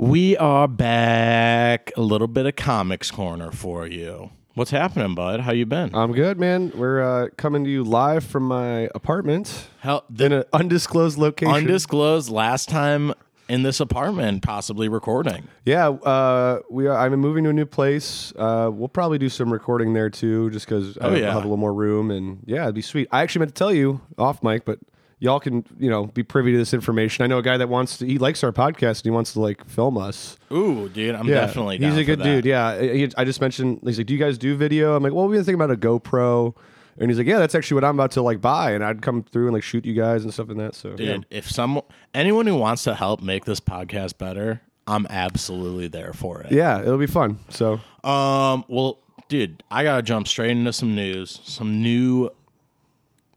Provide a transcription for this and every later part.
We are back. A little bit of comics corner for you. What's happening, bud? How you been? I'm good, man. We're uh, coming to you live from my apartment How in an undisclosed location. undisclosed last time in this apartment, possibly recording. yeah, uh, we are. I'm moving to a new place. Uh, we'll probably do some recording there too, just because Oh, I'll yeah. have a little more room. And yeah, it'd be sweet. I actually meant to tell you off mic, but y'all can you know be privy to this information. I know a guy that wants to. He likes our podcast and he wants to like film us. Ooh, dude, I'm Yeah, definitely. He's a good dude. Yeah, he, I just mentioned. He's like, "Do you guys do video?" I'm like, "Well, we've been thinking about a GoPro." And he's like, "Yeah, that's actually what I'm about to like buy, and I'd come through and like shoot you guys and stuff and that." So yeah. Dude, if some anyone who wants to help make this podcast better, I'm absolutely there for it. Yeah, it'll be fun. So Um, well, dude, I gotta jump straight into some news. Some new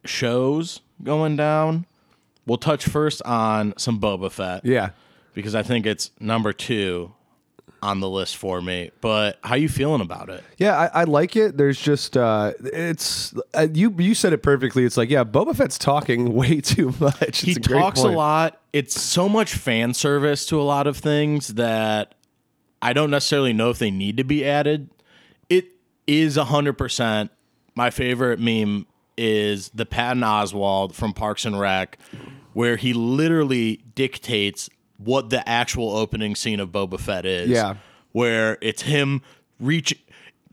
shows going down. We'll touch first on some Boba Fett yeah, because I think it's number two on the list for me. But how you feeling about it? yeah, I, I like it. There's just uh, it's uh, you you said it perfectly. It's like yeah, Boba Fett's talking way too much. It's he a great talks a lot. It's so much fan service to a lot of things that I don't necessarily know if they need to be added. It is hundred percent my favorite meme is the Patton Oswalt from Parks and Rec, where he literally dictates what the actual opening scene of Boba Fett is. Yeah. Where it's him reach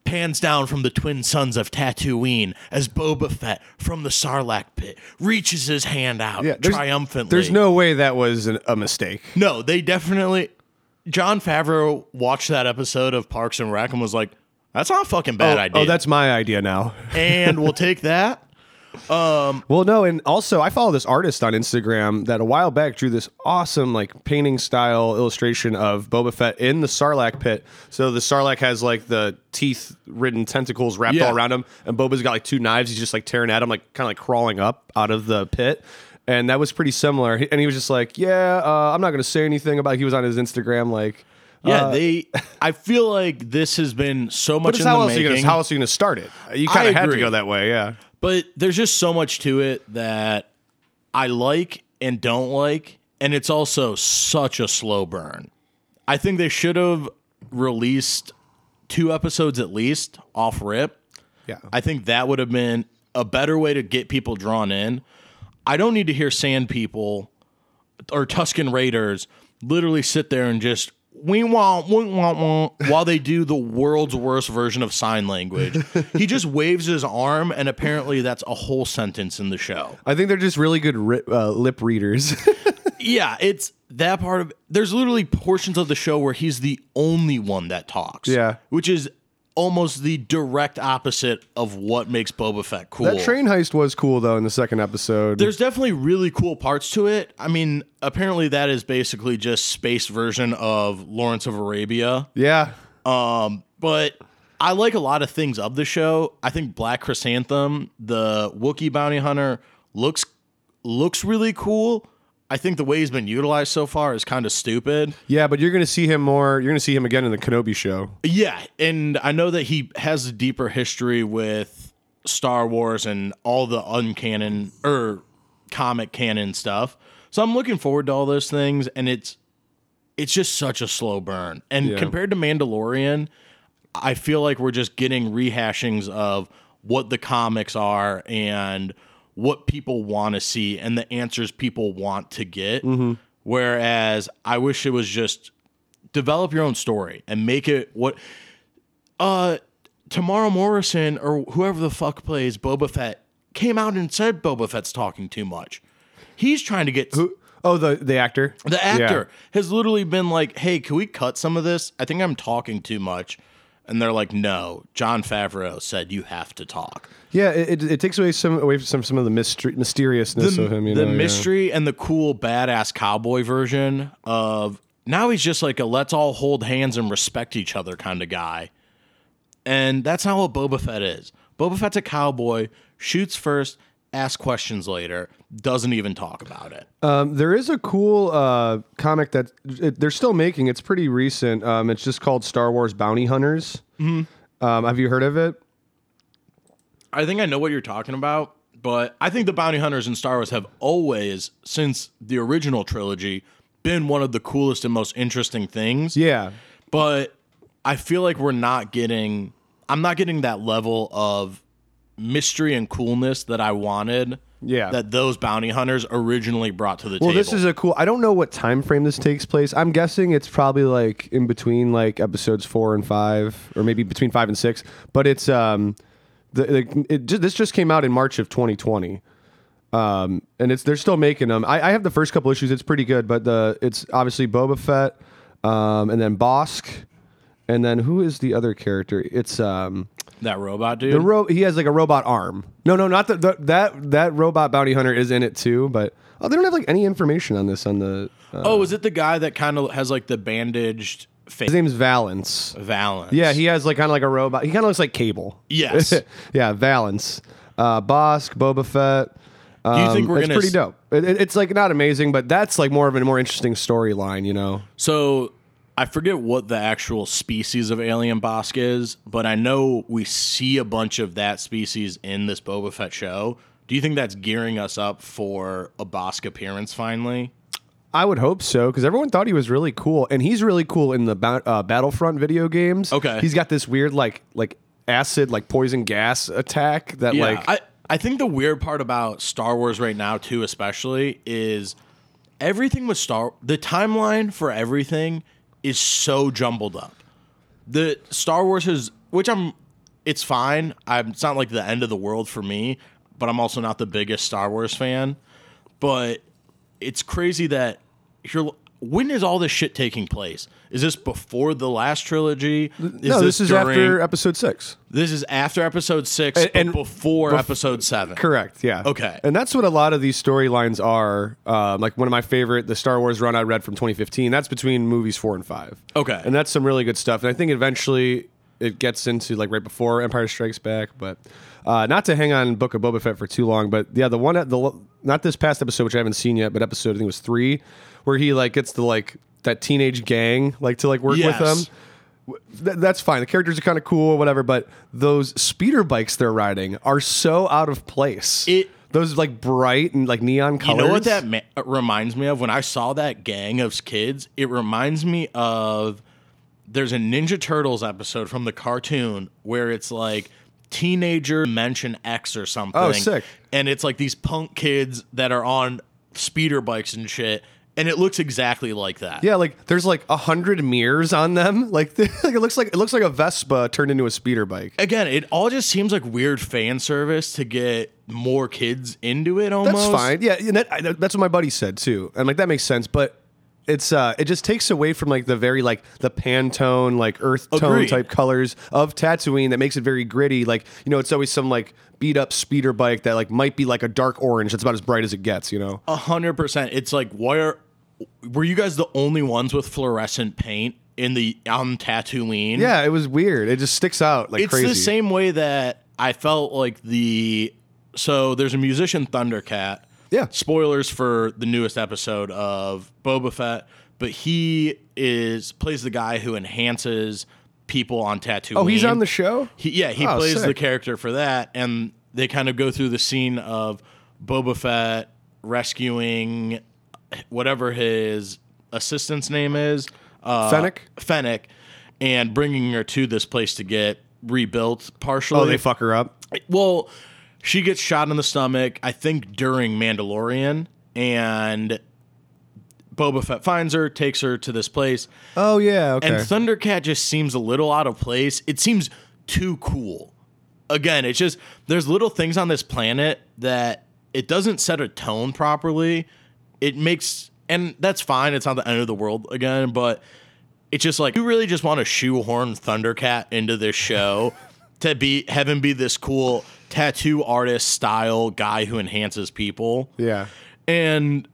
pans down from the twin suns of Tatooine as Boba Fett from the Sarlacc pit reaches his hand out Yeah, there's- triumphantly. There's no way that was an, a mistake. No, they definitely. Jon Favreau watched that episode of Parks and Rec and was like, "That's not a fucking bad oh, oh idea." oh, that's my idea now. and we'll take that. Well, no, and also I follow this artist on Instagram that a while back drew this awesome like painting style illustration of Boba Fett in the Sarlacc pit. So the Sarlacc has like the teeth ridden tentacles wrapped Yeah. all around him, and Boba's got like two knives. He's just like tearing at him, like kind of like crawling up out of the pit. And that was pretty similar. He- And he was just like, "Yeah, uh, I'm not going to say anything about." He was on his Instagram like, Yeah, uh, they. I feel like this has been so much "But in how the else, are you making. gonna, how else are you going to start it? You kind of had to agree. go that way, yeah." But there's just so much to it that I like and don't like, and it's also such a slow burn. I think they should have released two episodes at least off rip. Yeah. I think that would have been a better way to get people drawn in. I don't need to hear Sand People or Tusken Raiders literally sit there and just we want, we want, want while they do the world's worst version of sign language. he just waves his arm, and apparently that's a whole sentence in the show. I think they're just really good ri- uh, lip readers. Yeah, it's that part of. There's literally portions of the show where he's the only one that talks. Yeah. which is almost the direct opposite of what makes Boba Fett cool. That train heist was cool though in the second episode. There's definitely really cool parts to it. I mean, apparently that is basically just space version of Lawrence of Arabia. yeah. Um, but I like a lot of things of the show. I think Black Krrsantan, the Wookiee bounty hunter, looks looks really cool. I think the way he's been utilized so far is kind of stupid. Yeah, but you're going to see him more. You're going to see him again in the Kenobi show. Yeah, and I know that he has a deeper history with Star Wars and all the uncanon or comic canon stuff. So I'm looking forward to all those things and it's it's just such a slow burn. And Yeah. compared to Mandalorian, I feel like we're just getting rehashings of what the comics are and what people want to see and the answers people want to get. Whereas I wish it was just develop your own story and make it what uh Temuera Morrison or whoever the fuck plays Boba Fett came out and said Boba Fett's talking too much. He's trying to get Who? Oh, the the actor. the actor has literally been like, "Hey, can we cut some of this? I think I'm talking too much." And they're like, "No, Jon Favreau said you have to talk." Yeah, it, it, it takes away some away from some some of the mystery, mysteriousness the, of him. You the know, yeah. mystery and the cool badass cowboy version of now he's just like a let's all hold hands and respect each other kind of guy. And that's not what Boba Fett is. Boba Fett's a cowboy, shoots first, asks questions later, doesn't even talk about it. Um, there is a cool uh, comic that it, they're still making. It's pretty recent. Um, it's just called Star Wars Bounty Hunters. Mm-hmm. Um, have you heard of it? I think I know what you're talking about, but I think the bounty hunters in Star Wars have always, since the original trilogy, been one of the coolest and most interesting things. Yeah. But I feel like we're not getting I'm not getting that level of mystery and coolness that I wanted. Yeah. That those bounty hunters originally brought to the Well, table. this is a cool. I don't know what time frame this takes place. I'm guessing it's probably like in between like episodes four and five, or maybe between five and six. But it's um, the, the it, this just came out in March of 2020. Um, and it's they're still making them. I, I have the first couple issues. It's pretty good, but the it's obviously Boba Fett, um, and then Bossk, and then who is the other character? It's um, that robot dude. the ro- he has like a robot arm. No, no, not the, the that that robot bounty hunter is in it too. But oh, they don't have like any information on this on the. Uh, oh, is it the guy that kind of has like the bandaged face? his name's Valence. Valance. Yeah, he has like kind of like a robot. He kind of looks like Cable. Yes. yeah, Valance, uh, Bossk, Boba Fett. You think Um, we're it's gonna pretty s- dope. It, it- it's like not amazing, but that's like more of a more interesting storyline. You know. So I forget what the actual species of alien Bossk is, but I know we see a bunch of that species in this Boba Fett show. Do you think that's gearing us up for a Bossk appearance finally? I would hope so because everyone thought he was really cool, and he's really cool in the ba- uh, Battlefront video games. Okay. he's got this weird like like acid like poison gas attack that Yeah, like I, I think the weird part about Star Wars right now too, especially, is everything with Star the timeline for everything is so jumbled up. The Star Wars has which I'm it's fine. I'm it's not like the end of the world for me, but I'm also not the biggest Star Wars fan. But it's crazy that you're when is all this shit taking place? Is this before the last trilogy? Is no, this, is during- after episode six. this is after episode six, And- and before bef- episode seven. Correct. Yeah. Okay. And that's what a lot of these storylines are. Um, like one of my favorite, the Star Wars run I read from 2015. That's between movies four and five. Okay. And that's some really good stuff. And I think eventually it gets into like right before Empire Strikes Back. But uh, not to hang on Book of Boba Fett for too long. But yeah, the one at the not this past episode, which I haven't seen yet, but episode I think it was three, where he like gets the like that teenage gang like to like work Yes. with them. Th- that's fine. The characters are kind of cool, or whatever. But those speeder bikes they're riding are so out of place. It- those like bright and like neon colors. You know what that ma- uh, reminds me of? When I saw that gang of kids, it reminds me of there's a Ninja Turtles episode from the cartoon where it's like teenager mention X or something. Oh, sick. And it's like these punk kids that are on speeder bikes and shit. And it looks exactly like that. Yeah, like there's like a hundred mirrors on them. Like, like it looks like it looks like a Vespa turned into a speeder bike. Again, it all just seems like weird fan service to get more kids into it almost. That's fine. Yeah, and that, I, that's what my buddy said too, and like that makes sense. But it's uh, it just takes away from like the very like the Pantone like earth tone Agreed. type colors of Tatooine that makes it very gritty. Like you know, it's always some like beat up speeder bike that like might be like a dark orange. That's about as bright as it gets. You know. A hundred percent. It's like where were you guys the only ones with fluorescent paint in the on Tatooine? Yeah, it was weird. It just sticks out like crazy. it's crazy. the same way that I felt like the so there's a musician Thundercat. Yeah. Spoilers for the newest episode of Boba Fett, but he is plays the guy who enhances people on Tatooine. Oh, he's on the show. He, yeah, he Oh, plays the character for that, and they kind of go through the scene of Boba Fett rescuing whatever his assistant's name is, uh, Fennec? Fennec, and bringing her to this place to get rebuilt partially. Oh, they fuck her up. well, she gets shot in the stomach, I think during Mandalorian, and Boba Fett finds her, takes her to this place. Oh yeah. Okay. And Thundercat just seems a little out of place. It seems too cool. Again, it's just there's little things on this planet that it doesn't set a tone properly. It makes and that's fine. It's not the end of the world again, but it's just like you really just want to shoehorn Thundercat into this show to be have him be this cool tattoo artist style guy who enhances people. yeah. And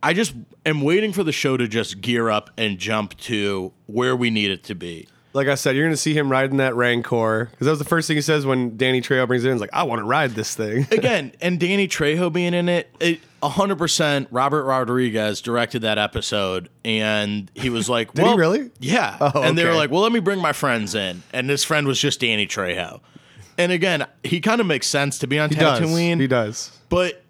I just am waiting for the show to just gear up and jump to where we need it to be. Like I said, you're going to see him riding that Rancor because that was the first thing he says when Danny Trejo brings it in. He's like, "I want to ride this thing." Again, and Danny Trejo being in it, it 100% Robert Rodriguez directed that episode and he was like, Did well, he really? Yeah. Oh, And they were like, "Well, let me bring my friends in." And this friend was just Danny Trejo. And again, he kind of makes sense to be on He does. Tatooine. He does. but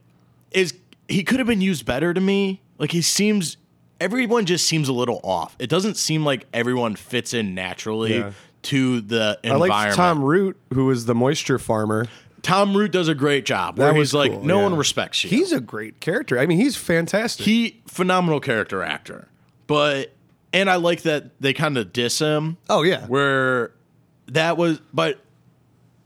is he could have been used better to me. Like he seems everyone just seems a little off. It doesn't seem like everyone fits in naturally Yeah. to the environment. I like Tom Root, who is the moisture farmer. Tom Root does a great job. Where That he's was like, no yeah. one respects you. He's a great character. I mean, he's fantastic. he phenomenal character actor, but and I like that they kind of diss him. oh yeah, where that was but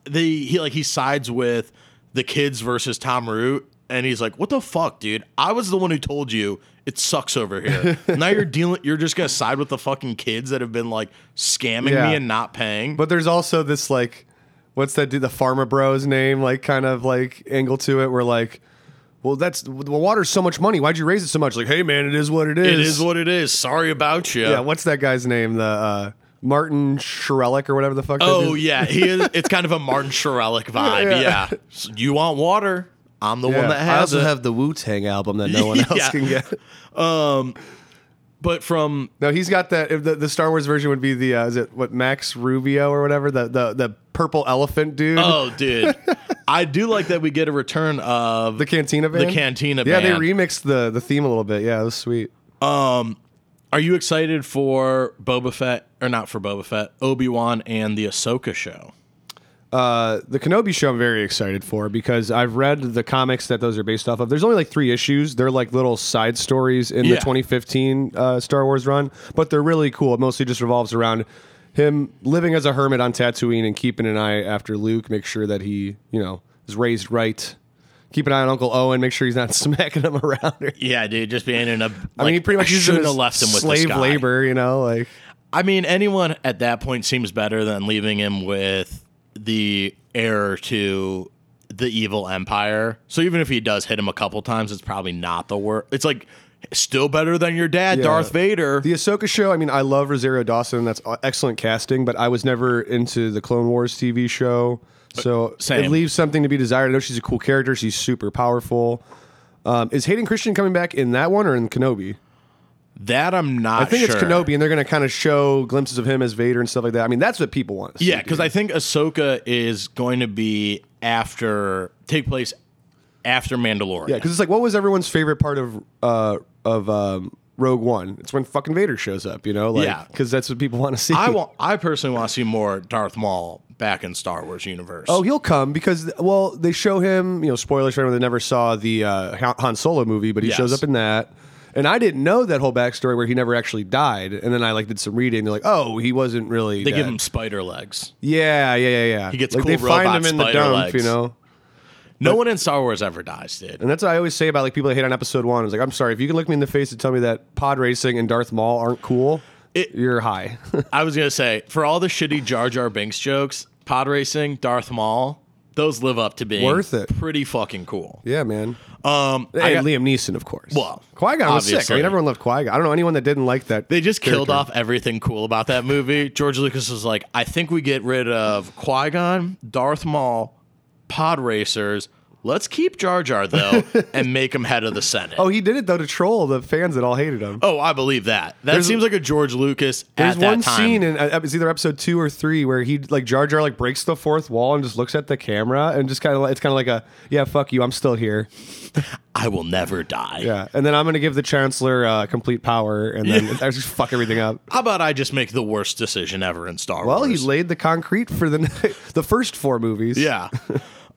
the he like he sides with the kids versus Tom Root and he's like what the fuck dude I was the one who told you it sucks over here now you're dealing you're just gonna side with the fucking kids that have been like scamming Yeah. me and not paying But there's also this like, what's that dude? The Pharma Bros name, like kind of like angle to it, where like, well, that's the water's so much money. Why'd you raise it so much? Like, hey man, it is what it is. it is what it is sorry about you Yeah, what's that guy's name? The uh, Martin Shkreli or whatever the fuck. that oh yeah he is it's kind of a Martin Shkreli vibe Yeah. yeah, So you want water I'm the Yeah. one that has. I also it have the Wu Tang album that no one else Yeah. can get. but from No, he's got that. If the, the Star Wars version would be the uh, is it what Max Rebo or whatever the the the purple elephant dude. Oh, dude. I do like that we get a return of the Cantina band. the Cantina band. Yeah, band. they remixed the the theme a little bit. Yeah, it was sweet. Are you excited for Boba Fett or not for Boba Fett, Obi Wan, and the Ahsoka show? Uh, the Kenobi show I'm very excited for because I've read the comics that those are based off of. There's only like three issues. They're like little side stories in Yeah. the 2015 uh, Star Wars run, but they're really cool. It mostly just revolves around him living as a hermit on Tatooine and keeping an eye after Luke, make sure that he, you know, is raised right. Keep an eye on Uncle Owen, make sure he's not smacking him around. Or, Yeah, dude, just being in a. I mean, he pretty much I shouldn't have left him with slave this guy. labor, you know, like I mean, anyone at that point seems better than leaving him with the heir to the evil empire. So even if he does hit him a couple times, it's probably not the worst. It's like still better than your dad, Yeah. Darth Vader. The Ahsoka show, I mean, I love Rosario Dawson. That's uh, excellent casting, but I was never into the Clone Wars TV show. So Same. it leaves something to be desired. I know she's a cool character. She's super powerful. Um, is Hayden Christensen coming back in that one or in Kenobi? that I'm not. I think it's. Kenobi, and they're going to kind of show glimpses of him as Vader and stuff like that. I mean, that's what people want. To see, Yeah, because. I think Ahsoka is going to be after take place after Mandalorian. yeah, because it's like, what was everyone's favorite part of uh, of um, Rogue One? It's when fucking Vader shows up. You know, like Yeah. because that's what people want to see. I want. I personally want to see more Darth Maul back in Star Wars universe. Oh, he'll come because well, they show him. You know, spoilers for anyone that never saw the uh, Han- Han Solo movie, but he Yes. shows up in that. And I didn't know that whole backstory where he never actually died. And then I like did some reading. They're like, oh, he wasn't really. they dead. give him spider legs. Yeah, yeah, yeah, yeah. He gets like cool they find robot him in the spider dump, legs. you know. No one in Star Wars ever dies, dude. And that's what I always say about like people that hate on episode one. It's like, I'm sorry if you can look me in the face and tell me that pod racing and Darth Maul aren't cool. It- you're high. I was gonna say for all the shitty Jar Jar Binks jokes, pod racing, Darth Maul, those live up to being Worth it. Pretty fucking cool. yeah, man. Um, And I got- Liam Neeson, of course. Well, Qui Gon was sick. I mean, everyone loved Qui Gon. I don't know anyone that didn't like that. They just killed character. off everything cool about that movie. George Lucas was like, I think we get rid of Qui Gon, Darth Maul, pod racers. Let's keep Jar Jar though, and make him head of the Senate. Oh, he did it though to troll the fans that all hated him. Oh, I believe that. That There's- seems like a George Lucas There's at that one time. scene in uh, it's either episode two or three where he like Jar Jar like breaks the fourth wall and just looks at the camera and just kind of it's kind of like a yeah fuck you I'm still here I will never die. yeah and then I'm gonna give the Chancellor uh, complete power and then I just fuck everything up. How about I just make the worst decision ever in Star Wars? Well, he Wars? laid the concrete for the the first four movies. yeah.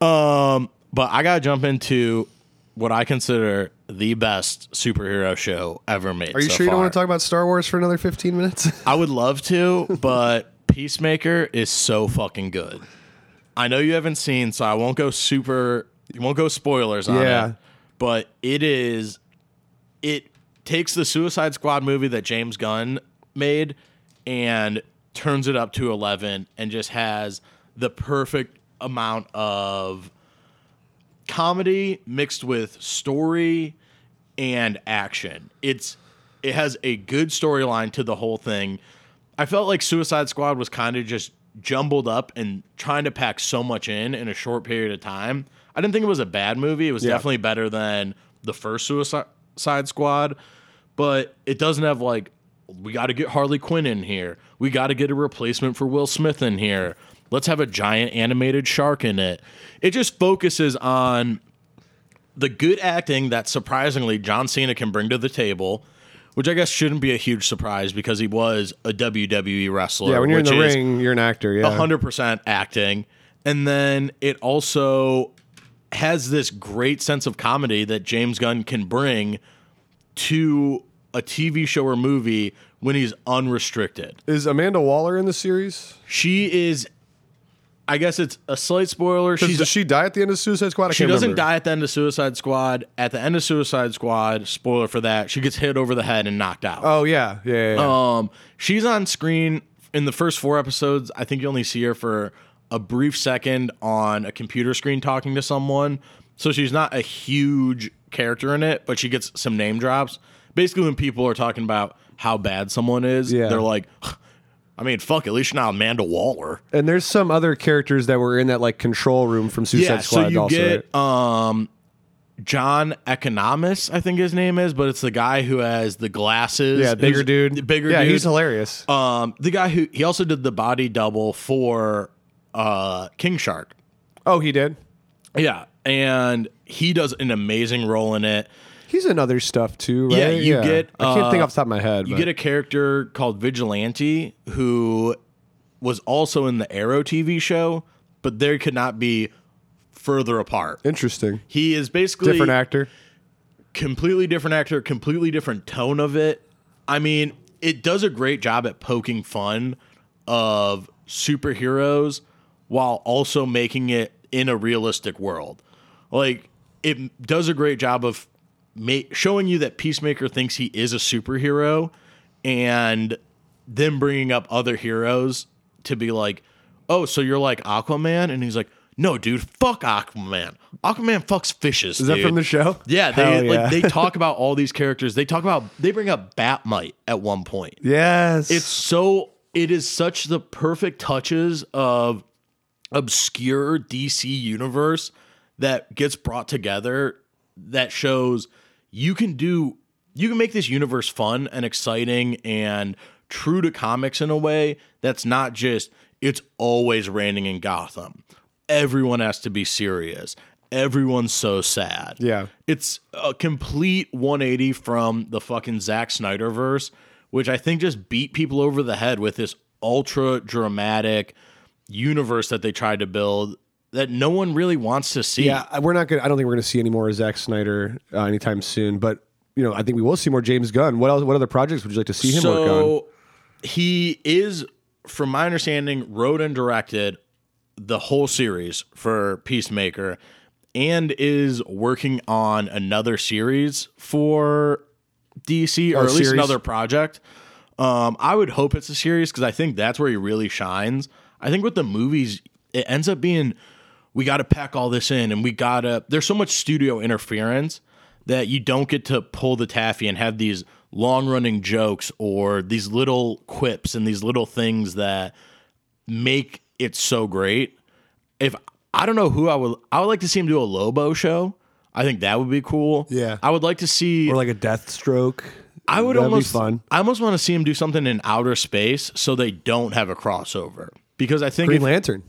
Um, but I gotta jump into what I consider the best superhero show ever made. Are you so sure you don't want to talk about Star Wars for another 15 minutes? I would love to, but Peacemaker is so fucking good. I know you haven't seen, so I won't go super. You won't go spoilers on Yeah. it. But it is. It takes the Suicide Squad movie that James Gunn made and turns it up to eleven, and just has the perfect amount of comedy mixed with story and action. It's it has a good storyline to the whole thing. I felt like Suicide Squad was kind of just jumbled up and trying to pack so much in in a short period of time. I didn't think it was a bad movie. It was Yeah. definitely better than the first Suicide Squad, but it doesn't have like we got to get Harley Quinn in here. We got to get a replacement for Will Smith in here. Let's have a giant animated shark in it. It just focuses on the good acting that surprisingly John Cena can bring to the table which I guess shouldn't be a huge surprise because he was a WWE wrestler. Yeah, when you're in the ring, you're an actor. Yeah. 100% acting. And then it also has this great sense of comedy that James Gunn can bring to a TV show or movie when he's unrestricted. Is Amanda Waller in the series? She is, I guess it's a slight spoiler. Does, She's does she die at the end of Suicide Squad? I she doesn't remember. die at the end of Suicide Squad. At the end of Suicide Squad, spoiler for that, she gets hit over the head and knocked out. Oh yeah, yeah, yeah. yeah. Um, she's on screen in the first four episodes. I think you only see her for a brief second on a computer screen talking to someone. So she's not a huge character in it, but she gets some name drops. Basically, when people are talking about how bad someone is, Yeah. they're like, I mean, fuck, at least you're not Amanda Waller. and there's some other characters that were in that like control room from Suicide yeah, Squad. so you also, get right? um John Economos, I think his name is, but it's the guy who has the glasses. yeah, bigger dude, bigger Yeah, dude. he's hilarious. Um, the guy who he also did the body double for uh King Shark. oh, he did. Yeah, and he does an amazing role in it. He's in other stuff too, right? Yeah, you get, I can't think uh, off the top of my head. You but- get a character called Vigilante who was also in the Arrow TV show, but they could not be further apart. interesting, He is basically different actor. completely different actor, completely different tone of it. I mean, it does a great job at poking fun of superheroes while also making it in a realistic world. Like it does a great job of ma- showing you that Peacemaker thinks he is a superhero and then bringing up other heroes to be like, "Oh, so you're like Aquaman?" And he's like, "No, dude, fuck Aquaman. Aquaman fucks fishes." Is that from the show? Yeah, they yeah. like they talk about all these characters. They talk about they bring up Bat-Mite at one point. Yes, It's so it is such the perfect touches of obscure DC universe that gets brought together that shows you can do you can make this universe fun and exciting and true to comics in a way that's not just it's always raining in Gotham. Everyone has to be serious. Everyone's so sad. Yeah. It's a complete 180 from the fucking Zack Snyder verse, which I think just beat people over the head with this ultra dramatic universe that they tried to build that no one really wants to see. Yeah, we're not gonna. I don't think we're gonna see any more Zack Snyder uh, anytime soon. But you know, I think we will see more James Gunn. What else? What other projects would you like to see him work on? so he is, from my understanding, wrote and directed the whole series for Peacemaker and is working on another series for DC or Oh, at least series? another project. Um, I would hope it's a series because I think that's where he really shines. I think with the movies, it ends up being we got to pack all this in and we got to, there's so much studio interference that you don't get to pull the taffy and have these long running jokes or these little quips and these little things that make it so great. If I don't know who I would, I would like to see him do a Lobo show. I think that would be cool. Yeah. I would like to see. Or like a Deathstroke. I would That'd be almost. fun. I almost want to see him do something in outer space so they don't have a crossover because I think Green if- Lantern.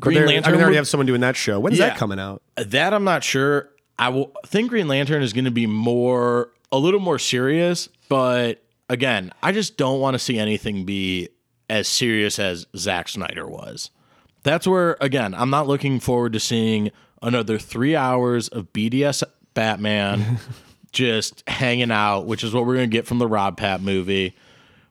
Green They're- I Lantern mean, they already have someone doing that show. When's Yeah. that coming out? That I'm not sure. I will think Green Lantern is going to be more, a little more serious. But again, I just don't want to see anything be as serious as Zack Snyder was. That's where, again, I'm not looking forward to seeing another three hours of BDS Batman just hanging out, which is what we're going to get from the Rob Pat movie,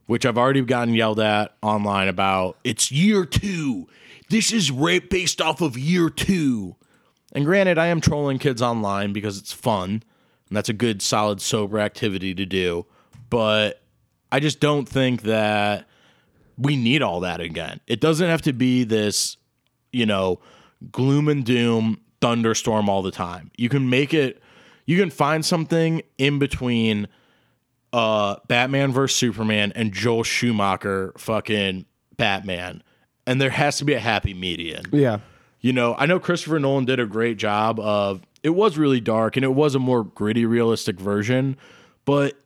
which I've already gotten yelled at online about. It's year two. This is right based off of year two. And granted, I am trolling kids online because it's fun and that's a good, solid, sober activity to do. But I just don't think that we need all that again. It doesn't have to be this, you know, gloom and doom thunderstorm all the time. You can make it, you can find something in between uh Batman versus Superman and Joel Schumacher fucking Batman. And there has to be a happy median. Yeah. You know, I know Christopher Nolan did a great job of it was really dark and it was a more gritty, realistic version, but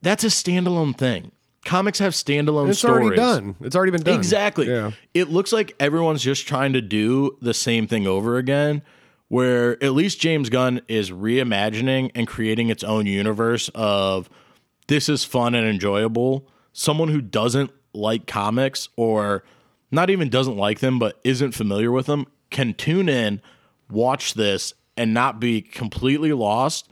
that's a standalone thing. Comics have standalone It's stories. already done. It's already been done. Exactly. Yeah. It looks like everyone's just trying to do the same thing over again, where at least James Gunn is reimagining and creating its own universe of this is fun and enjoyable, someone who doesn't like comics or not even doesn't like them but isn't familiar with them can tune in, watch this, and not be completely lost,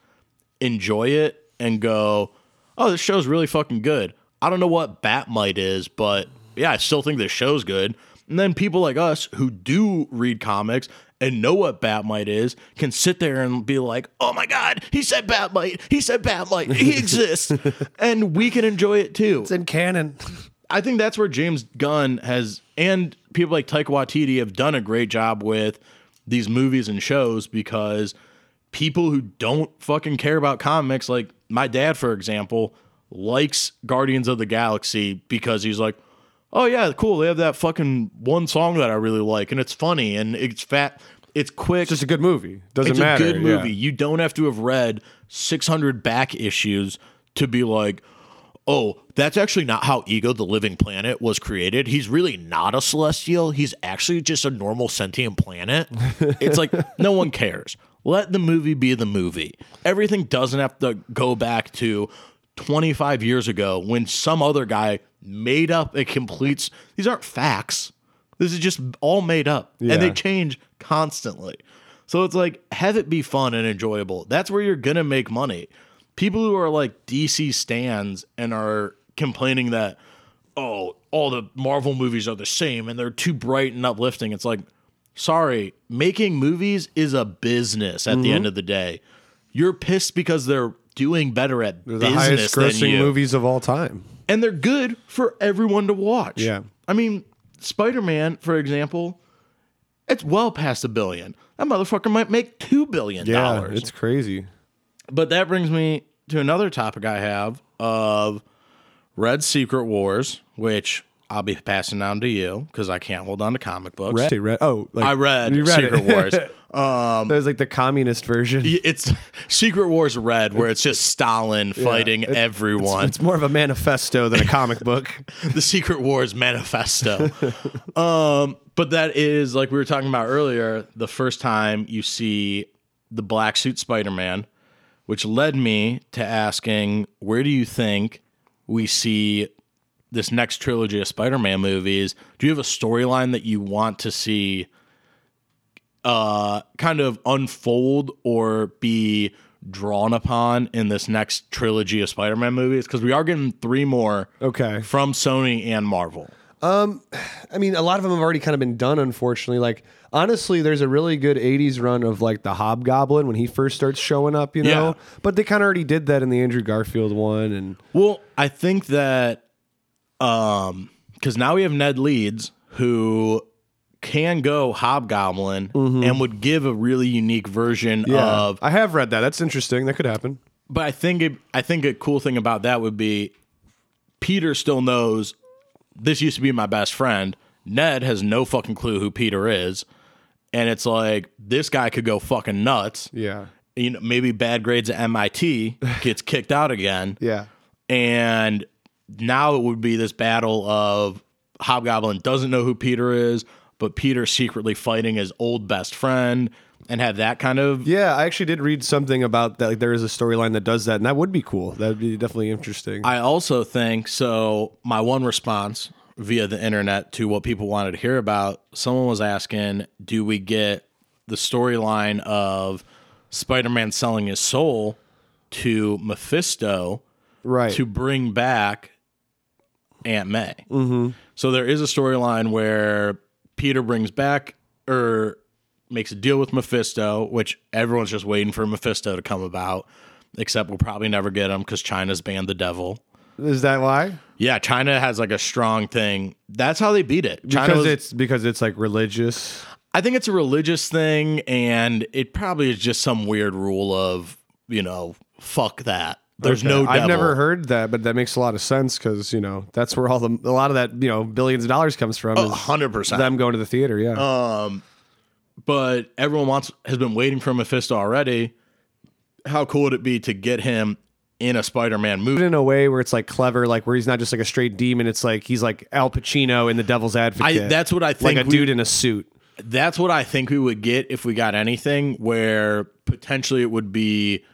enjoy it, and go, oh, this show's really fucking good. I don't know what Bat-Mite is, but yeah, I still think this show's good. And then people like us who do read comics and know what Bat-Mite is can sit there and be like, oh my God, he said Bat-Mite. He said Bat-Mite. He exists. and we can enjoy it too. It's in canon. I think that's where James Gunn has, and people like Taika Waititi have done a great job with these movies and shows because people who don't fucking care about comics, like my dad, for example, likes Guardians of the Galaxy because he's like, oh yeah, cool. They have that fucking one song that I really like, and it's funny and it's fat. It's quick. It's just a good movie. Doesn't it's matter. It's a good movie. Yeah. You don't have to have read 600 back issues to be like, oh, that's actually not how Ego the Living Planet was created. He's really not a celestial. He's actually just a normal sentient planet. it's like, no one cares. Let the movie be the movie. Everything doesn't have to go back to 25 years ago when some other guy made up a complete. These aren't facts. This is just all made up. Yeah. And they change constantly. So it's like, have it be fun and enjoyable. That's where you're going to make money. People who are like DC stands and are complaining that, oh, all the Marvel movies are the same and they're too bright and uplifting. It's like, sorry, making movies is a business at the Mm-hmm. end of the day. You're pissed because they're doing better at They're the highest business grossing you movies of all time. and they're good for everyone to watch. Yeah. I mean, Spider Man, for example, it's well past a billion. That motherfucker might make two billion dollars. Yeah, it's crazy. But that brings me to another topic I have of Red Secret Wars, which I'll be passing down to you because I can't hold on to comic books. Read, read, oh, like, I read, read Secret it. Wars. that was like the communist version. It's Secret Wars Red, where it's just Stalin fighting everyone. It's more of a manifesto than a comic book. the Secret Wars manifesto. um, but that is like we were talking about earlier, the first time you see the black suit Spider-Man, which led me to asking, where do you think we see this next trilogy of Spider-Man movies? Do you have a storyline that you want to see uh kind of unfold or be drawn upon in this next trilogy of Spider-Man movies because we are getting three more Okay. from Sony and Marvel. I mean, a lot of them have already kind of been done, unfortunately. Like, honestly, there's a really good 80s run of like the Hobgoblin when he first starts showing up, you know? Yeah. But they kind of already did that in the Andrew Garfield one. And Well, I think that um because now we have Ned Leeds who can go Hobgoblin and would give a really unique version of I have read that. That's interesting. That could happen. but I think it, I think a cool thing about that would be Peter still knows this used to be my best friend. Ned has no fucking clue who Peter is. And it's like this guy could go fucking nuts. Yeah. You know, maybe bad grades at MIT gets kicked out again. Yeah. and now it would be this battle of Hobgoblin doesn't know who Peter is, but Peter secretly fighting his old best friend and have that kind of Yeah. I actually did read something about that. Like, there is a storyline that does that. And that would be cool. That would be definitely interesting. I also think so my one response via the internet to what people wanted to hear about, someone was asking, do we get the storyline of Spider-Man selling his soul to Mephisto right. to bring back Aunt May. Mm-hmm. So there is a storyline where Peter brings back or makes a deal with Mephisto, which everyone's just waiting for Mephisto to come about. Except we'll probably never get him because China's banned the devil. is that why? Yeah, China has like a strong thing. That's how they beat it. China Because was- it's because it's like religious. I think it's a religious thing, and it probably is just some weird rule of you know, fuck that. There's no. Devil. I've never heard that, but that makes a lot of sense because you know that's where all the a lot of that you know billions of dollars comes from. is hundred percent. them going to the theater. Yeah. Um, but everyone wants has been waiting for Mephisto already. How cool would it be to get him in a Spider-Man movie? in a way where it's like clever, like where he's not just like a straight demon. It's like he's like Al Pacino in The Devil's I, Advocate. that's what I think. like a we- dude in a suit. that's what I think we would get if we got anything. Where potentially it would be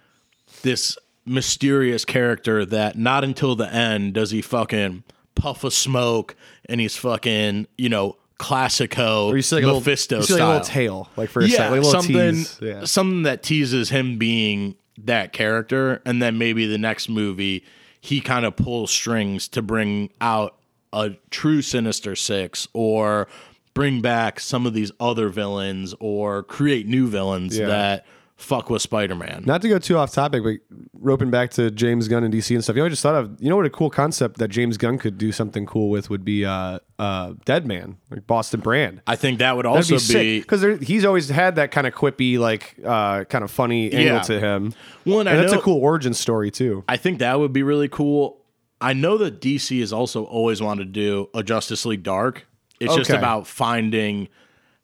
this mysterious character that not until the end does he fucking puff a smoke and he's fucking you know classico Or you see like a Mephisto little, you see like style. a little tail, like for a yeah, second, like a something tease. Yeah. something that teases him being that character, and then maybe the next movie he kind of pulls strings to bring out a true Sinister Six or bring back some of these other villains or create new villains Yeah. that fuck with Spider-Man. Not to go too off topic, but roping back to James Gunn and DC and stuff. You know, I just thought of you know what a cool concept that James Gunn could do something cool with would be uh, uh, Dead Man, like Boston Brand. I think that would That'd also be sick because he's always had that kind of quippy, like uh, kind of funny angle Yeah. to him. Well, and and that's know- a cool origin story too. I think that would be really cool. I know that DC has also always wanted to do a Justice League Dark. It's just about finding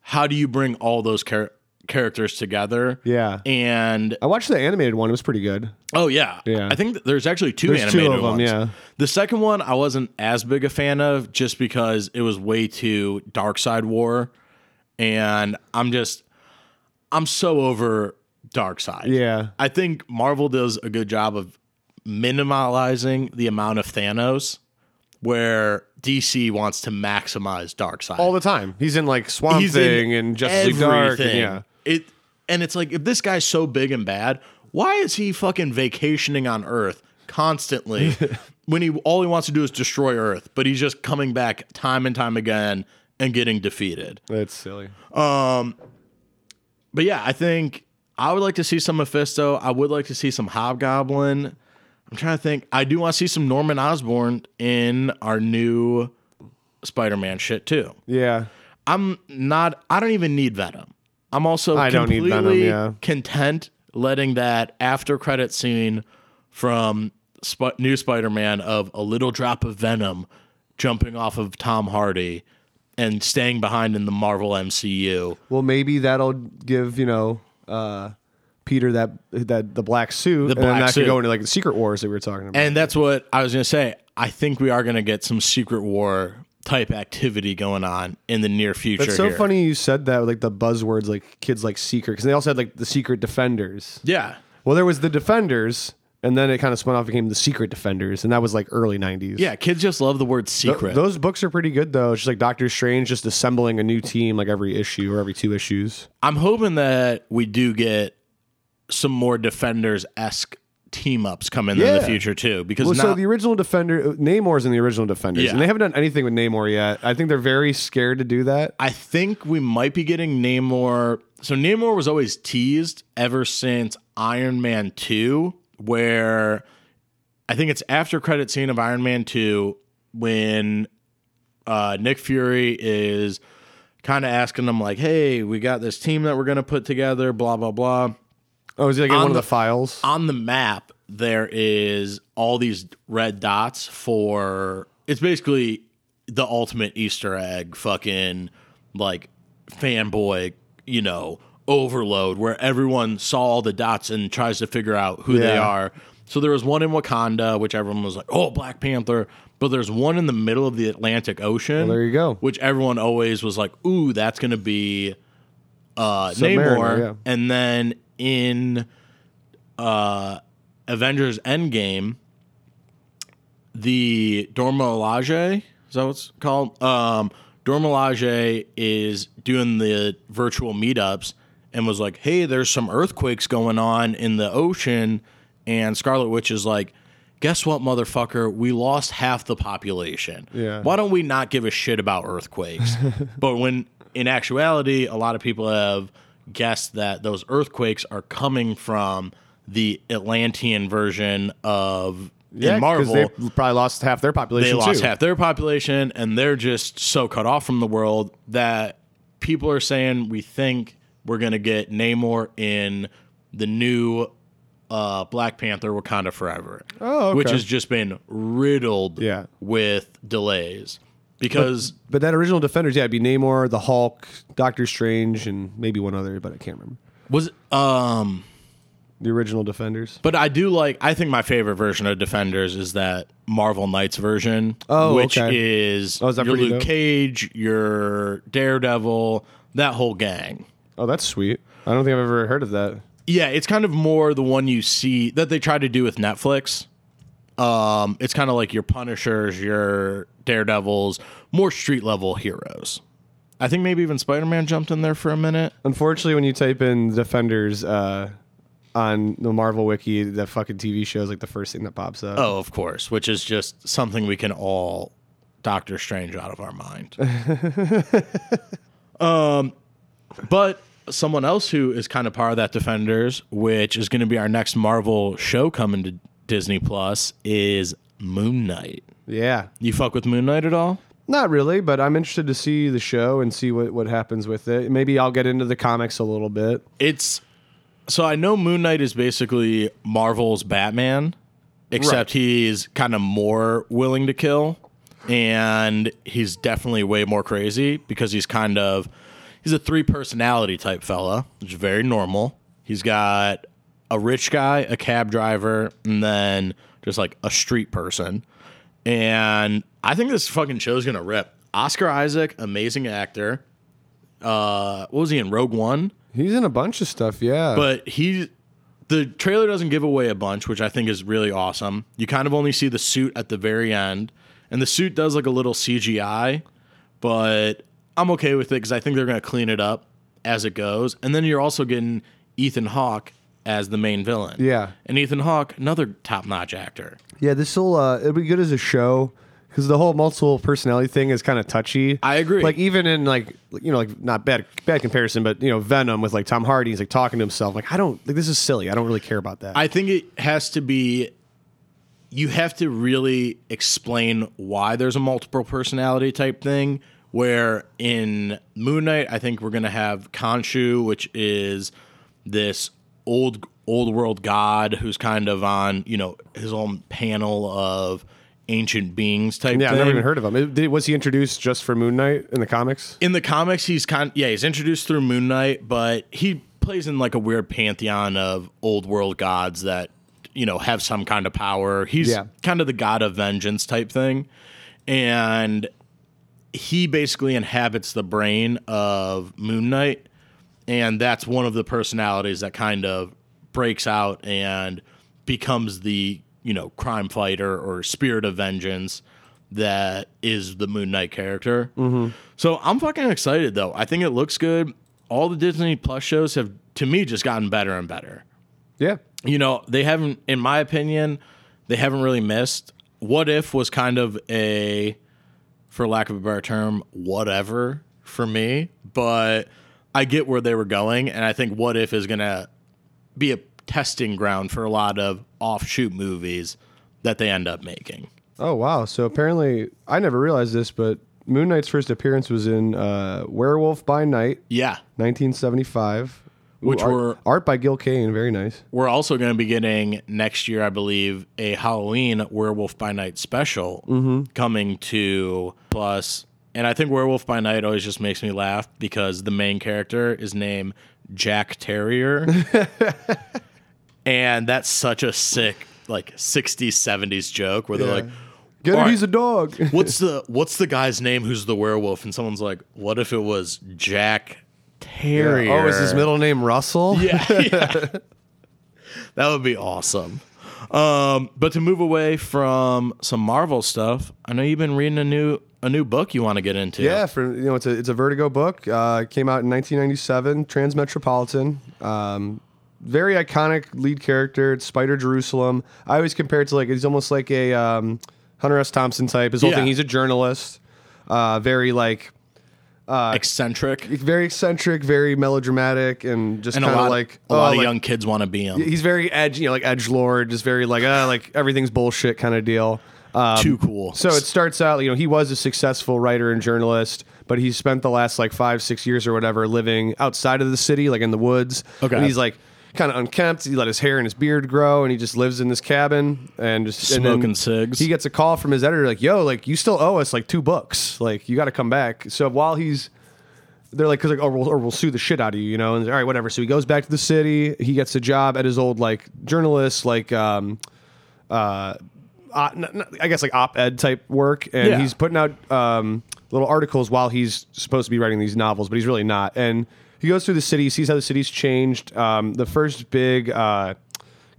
how do you bring all those char- characters together. Yeah. And I watched the animated one; it was pretty good. oh yeah, Yeah. I think there's actually two There's two animated of them, ones. yeah. The second one I wasn't as big a fan of just because it was way too Darkseid War, and I'm just I'm so over Darkseid. Yeah, I think Marvel does a good job of minimalizing the amount of Thanos, where DC wants to maximize Darkseid. all the time. He's in like Swamp He's in Thing and Justice League Dark. And, yeah, It and it's like if this guy's so big and bad, why is he fucking vacationing on Earth constantly when he all he wants to do is destroy Earth, but he's just coming back time and time again and getting defeated. that's silly. Um But yeah, I think I would like to see some Mephisto. I would like to see some Hobgoblin. I'm trying to think. I do want to see some Norman Osborn in our new Spider-Man shit too. Yeah, I'm not. I don't even need Venom. I'm also I don't need completely Venom, yeah. content letting that after credit scene from Sp- New Spider-Man of a little drop of Venom jumping off of Tom Hardy and staying behind in the Marvel MCU. Well, maybe that'll give you know uh, Peter that that the black suit, and black then that suit. could go into like the Secret Wars that we were talking about. And that's what I was going to say. I think we are going to get some Secret War type activity going on in the near future. It's so here. funny you said that like the buzzwords like kids like secret because they also had like the secret defenders. Yeah. Well, there was the defenders, and then it kind of spun off became the secret defenders, and that was like early '90s. Yeah. Kids just love the word secret. Those books are pretty good though. It's just like Doctor Strange just assembling a new team like every issue or every two issues. I'm hoping that we do get some more Defenders esque team ups come in Yeah. the future too. Because Well, now, so the original Defender, Namor's in the original Defenders, Yeah. and they haven't done anything with Namor yet. I think they're very scared to do that. I think we might be getting Namor. So Namor was always teased ever since Iron Man 2, where I think it's after credit scene of Iron Man 2 when uh, Nick Fury is kind of asking them like, "Hey, we got this team that we're going to put together, blah blah blah." Oh, is he like in one of the- the files? on the map there is all these red dots for it's basically the ultimate easter egg fucking like fanboy you know overload where everyone saw all the dots and tries to figure out who they are so there was one in wakanda which everyone was like oh black panther but there's one in the middle of the atlantic ocean there you go. which everyone always was like ooh that's gonna be uh, Submariner, Namor, yeah. and then in uh, Avengers Endgame, the Dormelage, is that what it's called? Um, Dormelage is doing the virtual meetups and was like, hey, there's some earthquakes going on in the ocean. And Scarlet Witch is like, guess what, motherfucker? We lost half the population. Yeah. Why don't we not give a shit about earthquakes? but when in actuality, a lot of people have guessed that those earthquakes are coming from the Atlantean version of in Marvel. they probably lost half their population. They lost too. half their population, and they're just so cut off from the world that people are saying we think we're gonna get Namor in the new uh, Black Panther Wakanda Forever, Oh, okay. which has just been riddled Yeah. with delays because But that original Defenders, yeah, it'd be Namor, the Hulk, Doctor Strange, and maybe one other, but I can't remember. was um. The original Defenders. But I do like. I think my favorite version of Defenders is that Marvel Knights version, Oh, which okay. is Oh, is your Luke dope? Cage, your Daredevil, that whole gang. Oh, that's sweet. I don't think I've ever heard of that. Yeah, it's kind of more the one you see that they tried to do with Netflix. Um, it's kind of like your Punishers, your Daredevils, more street level heroes. I think maybe even Spider Man jumped in there for a minute. Unfortunately, when you type in Defenders uh, on the Marvel wiki, the fucking TV show is like the first thing that pops up. Oh, of course, which is just something we can all Doctor Strange out of our mind. um, but someone else who is kind of part of that Defenders, which is going to be our next Marvel show coming to Disney Plus, is Moon Knight. Yeah. You fuck with Moon Knight at all? Not really, but I'm interested to see the show and see what, what happens with it. Maybe I'll get into the comics a little bit. It's so I know Moon Knight is basically Marvel's Batman, except Right. he's kind of more willing to kill, and he's definitely way more crazy because he's kind of he's a three personality type fella, which is very normal. He's got a rich guy, a cab driver, and then just like a street person. And I think this fucking show's gonna rip. Oscar Isaac, amazing actor. Uh, what was he in Rogue One? He's in a bunch of stuff, yeah. But he, the trailer doesn't give away a bunch, which I think is really awesome. You kind of only see the suit at the very end, and the suit does like a little CGI, but I'm okay with it because I think they're to clean it up as it goes. And then you're also getting Ethan Hawke as the main villain. Yeah. And Ethan Hawke, another top notch actor. yeah, this will uh, it'll be good as a show because the whole multiple personality thing is kind of touchy. I agree. Like even in like you know like not bad bad comparison, but you know Venom with like Tom Hardy, he's like talking to himself. Like I don't like this is silly. I don't really care about that. I think it has to be. You have to really explain why there's a multiple personality type thing. Where in Moon Knight, I think we're gonna have Khonshu, which is this old old world god who's kind of on you know his own panel of ancient beings type. yeah, I've never even heard of him. It- did- was he introduced just for Moon Knight in the comics? in the comics he's kind yeah he's introduced through moon knight but he plays in like a weird pantheon of old world gods that you know have some kind of power he's Yeah. kind of the god of vengeance type thing and he basically inhabits the brain of moon knight and that's one of the personalities that kind of breaks out and becomes the you know crime fighter or spirit of vengeance that is the moon knight character. Mm-hmm. So i'm fucking excited though. I think it looks good. All the disney plus shows have to me just gotten better and better. Yeah, you know they haven't in my opinion they haven't really missed. What if was kind of a for lack of a better term whatever for me. But i get where they were going and i think what if is gonna be a testing ground for a lot of offshoot movies that they end up making Oh wow! So apparently, I never realized this, but Moon Knight's first appearance was in uh, Werewolf by Night, yeah 1975, Ooh, Which art, were- art by Gil Kane. Very nice. we're also going to be getting next year, I believe, a Halloween Werewolf by Night special coming to Plus. And I think Werewolf by Night always just makes me laugh because the main character is named Jack Terrier. and that's such a sick, like 60s, 70s joke where they're Yeah. like, Get "All it? right, He's a dog. what's the what's the guy's name who's the werewolf? And someone's like, what if it was Jack Terrier? oh, is his middle name Russell? Yeah, yeah. that would be awesome. Um, but to move away from some Marvel stuff, I know you've been reading a new a new book you want to get into. Yeah, for you know, it's a it's a Vertigo book. Uh, came out in 1997. Transmetropolitan. Um, very iconic lead character. It's Spider Jerusalem. I always compare it to like he's almost like a um, Hunter S. Thompson type. His whole Yeah. thing. He's a journalist. Uh, very like eccentric, very eccentric, very melodramatic, and just kind of lot like a lot oh, of like- young kids want to be him. He's very edge, you know, like edge lord, just very like uh, like everything's bullshit kind of deal. Um, Too cool. So it starts out, you know, he was a successful writer and journalist, but he spent the last like five, six years or whatever living outside of the city, like in the woods. Okay. And he's like kind of unkempt. He let his hair and his beard grow, and he just lives in this cabin and just and Smoking cigs. He gets a call from his editor, like, "Yo, like you still owe us like two books. Like you got to come back." So while he's they're like, cause like, or we'll, or we'll sue the shit out of you, you know. And all right, whatever. So he goes back to the city. He gets a job at his old like journalist, like um, uh, uh n- n- I guess like op-ed type work, and Yeah. he's putting out um little articles while he's supposed to be writing these novels, but he's really not. And he goes through the city, sees how the city's changed. Um, the first big uh,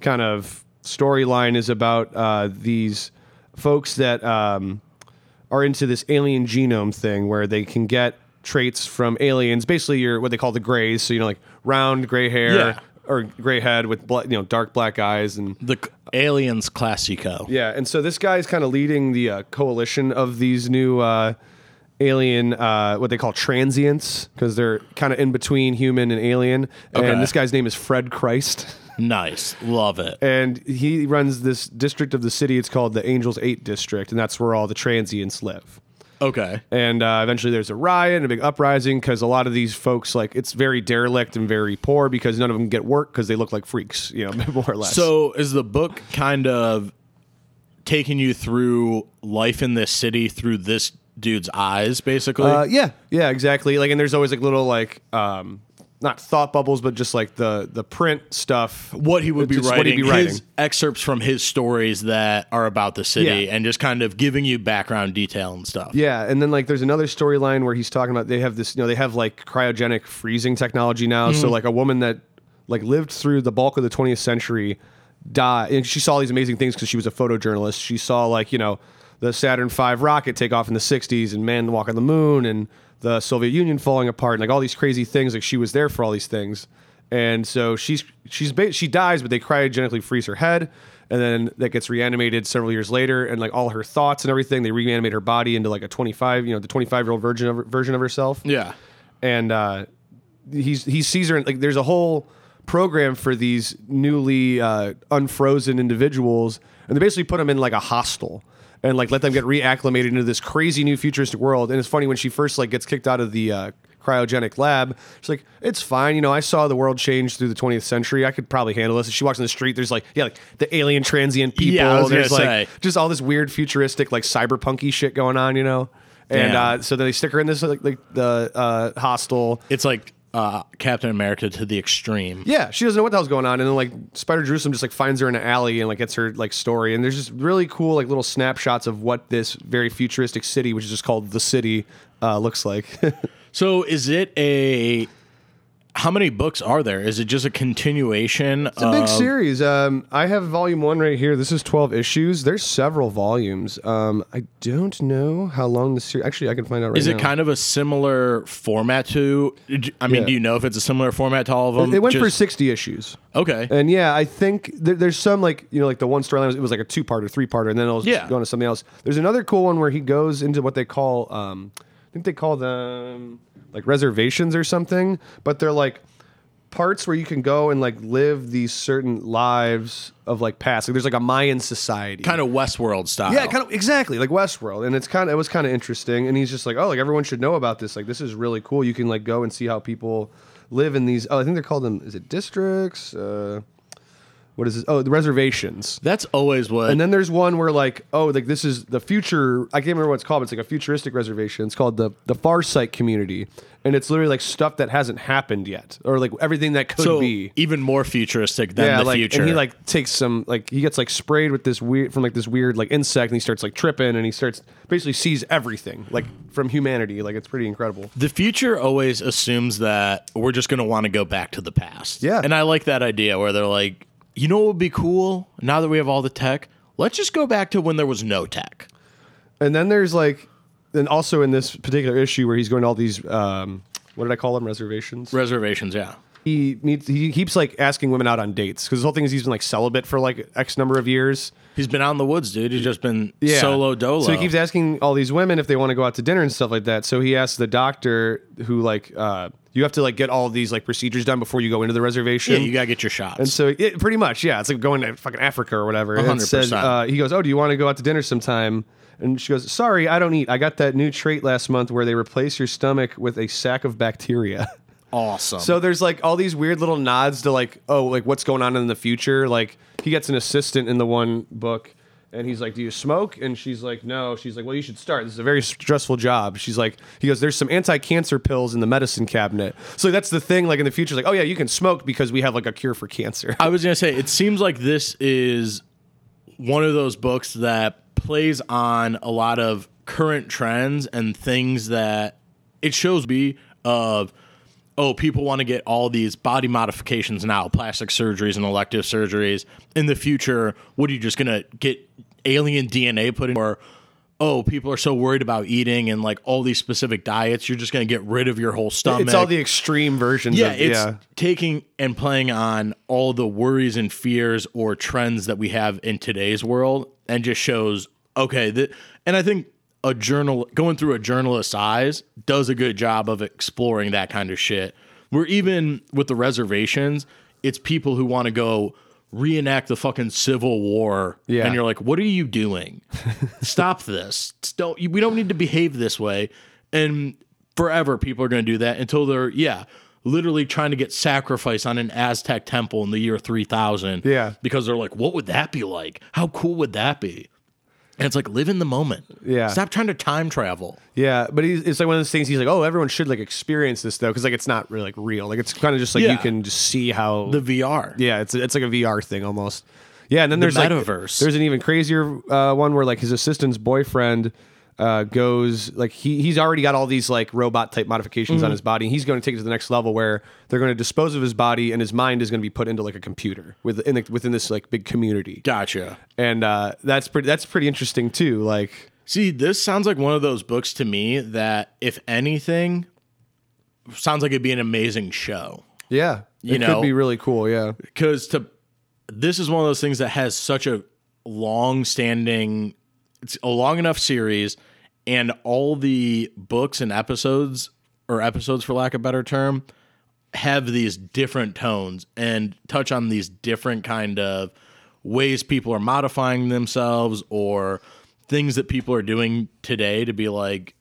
kind of storyline is about uh, these folks that um, are into this alien genome thing where they can get traits from aliens. Basically, you're what they call the grays. So you know, like round gray hair Yeah. Or gray head with you know dark black eyes and The c- aliens classico. yeah. And so this guy is kind of leading the uh, coalition of these new. Uh, Alien, uh, what they call transients, because they're kind of in between human and alien. Okay. And this guy's name is Fred Christ. Nice. Love it. and he runs this district of the city. It's called the Angels Eight District, and that's where all the transients live. Okay. And uh, eventually, there's a riot, a big uprising because a lot of these folks, like, it's very derelict and very poor because none of them get work because they look like freaks, you know, more or less. So is the book kind of taking you through life in this city through this dude's eyes, basically? uh, yeah, yeah, exactly. Like, and there's always like little like, um, not thought bubbles, but just like the the print stuff. what he would be writing, what he'd be writing. his excerpts from his stories that are about the city, Yeah. and just kind of giving you background detail and stuff. Yeah, and then like there's another storyline where he's talking about they have this, you know, they have like cryogenic freezing technology now. So mm. like a woman that like lived through the bulk of the 20th century died, and she saw these amazing things because she was a photojournalist. She saw like you know the Saturn V rocket take off in the 60s and man walk on the moon and the Soviet Union falling apart and like all these crazy things. Like she was there for all these things, and so she's she's ba- she dies, but they cryogenically freeze her head. And then that gets reanimated several years later, and like all her thoughts and everything, they reanimate her body into like a twenty-five, you know, the twenty-five year old version of version of herself Yeah. and uh, he's he sees her and like there's a whole program for these newly uh, unfrozen individuals, and they basically put them in like a hostel and like let them get reacclimated into this crazy new futuristic world. And it's funny when she first like gets kicked out of the uh, cryogenic lab, she's like, "It's fine, you know. I saw the world change through the 20th century. I could probably handle this." And she walks in the street. There's like yeah, like the alien transient people. Yeah, I was there's like say. just all this weird futuristic like cyberpunky shit going on, you know. And uh, so then they stick her in this like, like the uh, hostel. It's like uh, Captain America to the extreme. Yeah, she doesn't know what the hell's going on, and then like Spider Jerusalem just like finds her in an alley and like gets her like story, and there's just really cool like little snapshots of what this very futuristic city, which is just called the city, uh, looks like. So is it a how many books are there? Is it just a continuation It's a big of series. Um, I have volume one right here. This is twelve issues. There's several volumes. Um, I don't know how long the series. Actually, I can find out right now. Is now. it kind of a similar format to? I mean, Yeah. do you know if it's a similar format to all of them? It went for sixty issues. okay. And yeah, I think there, there's some like you know like the one storyline was- it was like a two part or three parter, and then it'll Yeah. go on to something else. There's another cool one where he goes into what they call um, I think they call them like reservations or something, but they're like parts where you can go and like live these certain lives of like past. Like there's like a Mayan society. kind of Westworld style. yeah, kind of exactly like Westworld, and it's kind of it was kind of interesting. And he's just like, oh, like everyone should know about this. Like this is really cool. You can like go and see how people live in these. Oh, I think they're called them. Is it districts? Uh, what is this? Oh, the reservations. That's always what. And then there's one where like, oh, like this is the future. I can't remember what it's called. But it's like a futuristic reservation. It's called the the Farsight community, and it's literally like stuff that hasn't happened yet, or like everything that could so be. even more futuristic than the like, future. And he like takes some like he gets like sprayed with this weird from like this weird like insect, and he starts like tripping, and he starts basically sees everything like from humanity. Like it's pretty incredible. the future always assumes that we're just going to want to go back to the past. Yeah. And I like that idea where they're like, you know what would be cool now that we have all the tech? Let's just go back to when there was no tech. And then there's like, and also in this particular issue where he's going to all these um, what did I call them reservations? Reservations, yeah. he meets he keeps like asking women out on dates because his whole thing is he's been like celibate for like X number of years. He's been out in the woods, dude. He's just been solo dolo. So he keeps asking all these women if they want to go out to dinner and stuff like that. So he asks the doctor who like uh, you have to like get all these like procedures done before you go into the reservation. yeah, you got to get your shots. and so it, pretty much, yeah, it's like going to fucking Africa or whatever. And it says, 100%. uh, he goes, "Oh, do you want to go out to dinner sometime?" And she goes, "Sorry, I don't eat. I got that new trait last month where they replace your stomach with a sack of bacteria." awesome. So there's like all these weird little nods to like, oh, like what's going on in the future. Like he gets an assistant in the one book, and he's like, "Do you smoke?" And she's like, "No." She's like, "Well, you should start. This is a very stressful job." She's like, "He goes, there's some anti-cancer pills in the medicine cabinet." So that's the thing. Like in the future, like, oh yeah, you can smoke because we have like a cure for cancer. I was gonna say, it seems like this is one of those books that plays on a lot of current trends and things that it shows me of oh, people want to get all these body modifications now, plastic surgeries and elective surgeries. In the future, what are you just gonna get alien DNA put in or oh, people are so worried about eating and like all these specific diets, you're just going to get rid of your whole stomach. It's all the extreme versions. yeah, of, it's yeah. taking and playing on all the worries and fears or trends that we have in today's world and just shows okay, that and I think a journal going through a journalist's eyes does a good job of exploring that kind of shit. Where even with the reservations, it's people who want to go reenact the fucking Civil War, Yeah. and you're like, "What are you doing? Stop this! Don't we don't need to behave this way." And forever, people are going to do that until they're yeah, literally trying to get sacrifice on an Aztec temple in the year three thousand. Yeah. because they're like, "What would that be like? How cool would that be?" And it's like, live in the moment. Yeah. Stop trying to time travel. Yeah, but he's, it's like one of those things. He's like, oh, everyone should like experience this though, because like it's not really like real. Like it's kind of just like Yeah. you can just see how. The VR. yeah, it's it's like a VR thing almost. Yeah, and then there's like metaverse. there's an even crazier uh, one where like his assistant's boyfriend uh, goes like he he's already got all these like robot type modifications Mm-hmm. on his body. And he's going to take it to the next level where they're going to dispose of his body and his mind is going to be put into like a computer within the, within this like big community. Gotcha. And uh, that's pretty that's pretty interesting too. Like See, this sounds like one of those books to me that, if anything, sounds like it'd be an amazing show. yeah, You it know- could be really cool. Yeah. Because to this is one of those things that has such a long standing, it's a long enough series, and all the books and episodes, or episodes for lack of a better term, have these different tones and touch on these different kind of ways people are modifying themselves or things that people are doing today to be like,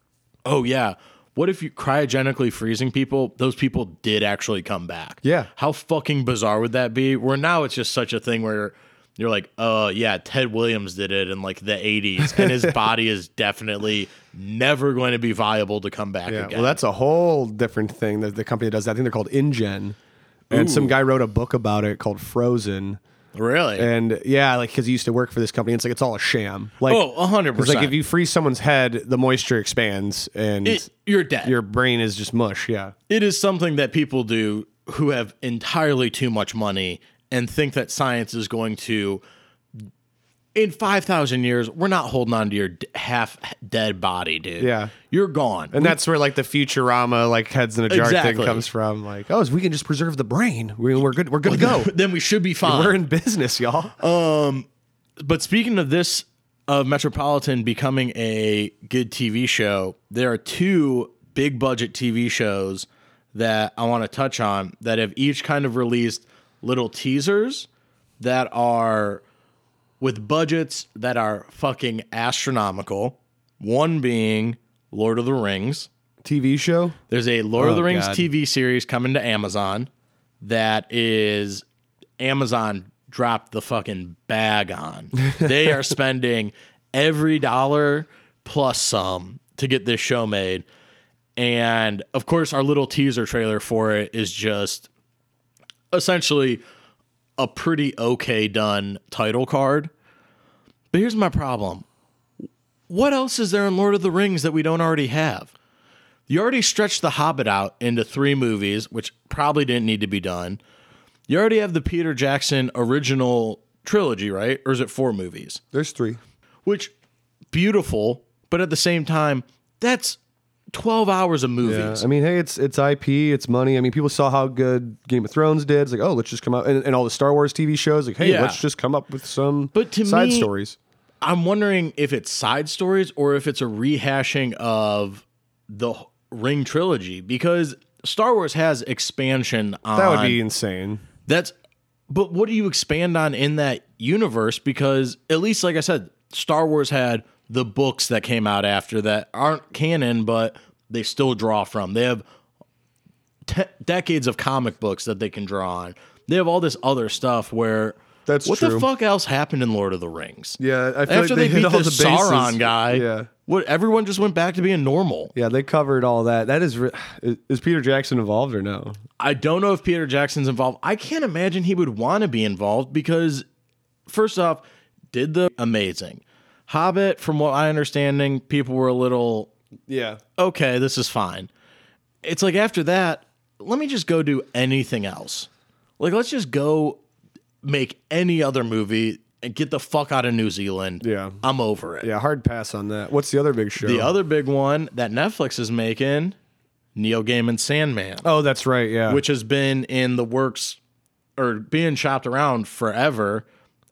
oh yeah, what if you cryogenically freezing people? Those people did actually come back. Yeah. How fucking bizarre would that be? Where now it's just such a thing where you're like, oh yeah, Ted Williams did it in like the 80s, and his body is definitely never going to be viable to come back Yeah, again. well, that's a whole different thing that the company does. That. I think they're called InGen, and some guy wrote a book about it called Frozen. really. And yeah, like because he used to work for this company, it's like it's all a sham. Like, oh, hundred it's percent. like if you freeze someone's head, the moisture expands, and it, you're dead. your brain is just mush. Yeah, it is something that people do who have entirely too much money and think that science is going to in 5000 years we're not holding on to your d- half dead body dude Yeah. you're gone and that's where like the Futurama like heads in a jar thing comes from. Like, oh, if we can just preserve the brain, we- we're good. We're good to go. then we should be fine We're in business, y'all. Um, but speaking of this of metropolitan becoming a good tv show there are two big budget tv shows that i want to touch on that have each kind of released little teasers that are with budgets that are fucking astronomical one being lord of the rings TV show. there's a Lord of the Oh, Rings God. TV series coming to Amazon that is Amazon dropped the fucking bag on. they are spending every dollar plus some to get this show made. And of course, our little teaser trailer for it is just essentially a pretty okay done title card. But here's my problem. What else is there in Lord of the Rings that we don't already have? You already stretched The Hobbit out into three movies, which probably didn't need to be done. You already have the Peter Jackson original trilogy, right? Or is it four movies? There's three. Which, beautiful, but at the same time, that's 12 hours of Yeah, movies. I mean, hey, it's it's IP, it's money. I mean, people saw how good Game of Thrones did. It's like, oh, let's just come out and, and all the Star Wars TV shows. Like, hey, Yeah. let's just come up with some But to side me- stories. I'm wondering if it's side stories or if it's a rehashing of the Ring trilogy because Star Wars has expansion on That would be insane. That's but what do you expand on in that universe? Because at least, like I said, Star Wars had the books that came out after that aren't canon, but they still draw from. They have te- decades of comic books that they can draw on. They have all this other stuff where That's what the fuck else happened in Lord of the Rings? Yeah, I feel After like they, hit beat all the, bases. Sauron guy, Yeah. what everyone just went back to being normal. Yeah, they covered all that. That is, re- is, is Peter Jackson involved or no? I don't know if Peter Jackson's involved. I can't imagine he would want to be involved because, first off, did the amazing Hobbit. From what I understanding, people were a little Yeah, okay. This is fine. It's like after that, let me just go do anything else. Like, let's just go make any other movie and get the fuck out of New Zealand. Yeah. I'm over it. Yeah, hard pass on that. What's the other big show? The other big one that Netflix is making, Neil Gaiman's Sandman, oh, that's right. Yeah. which has been in the works or being shopped around forever.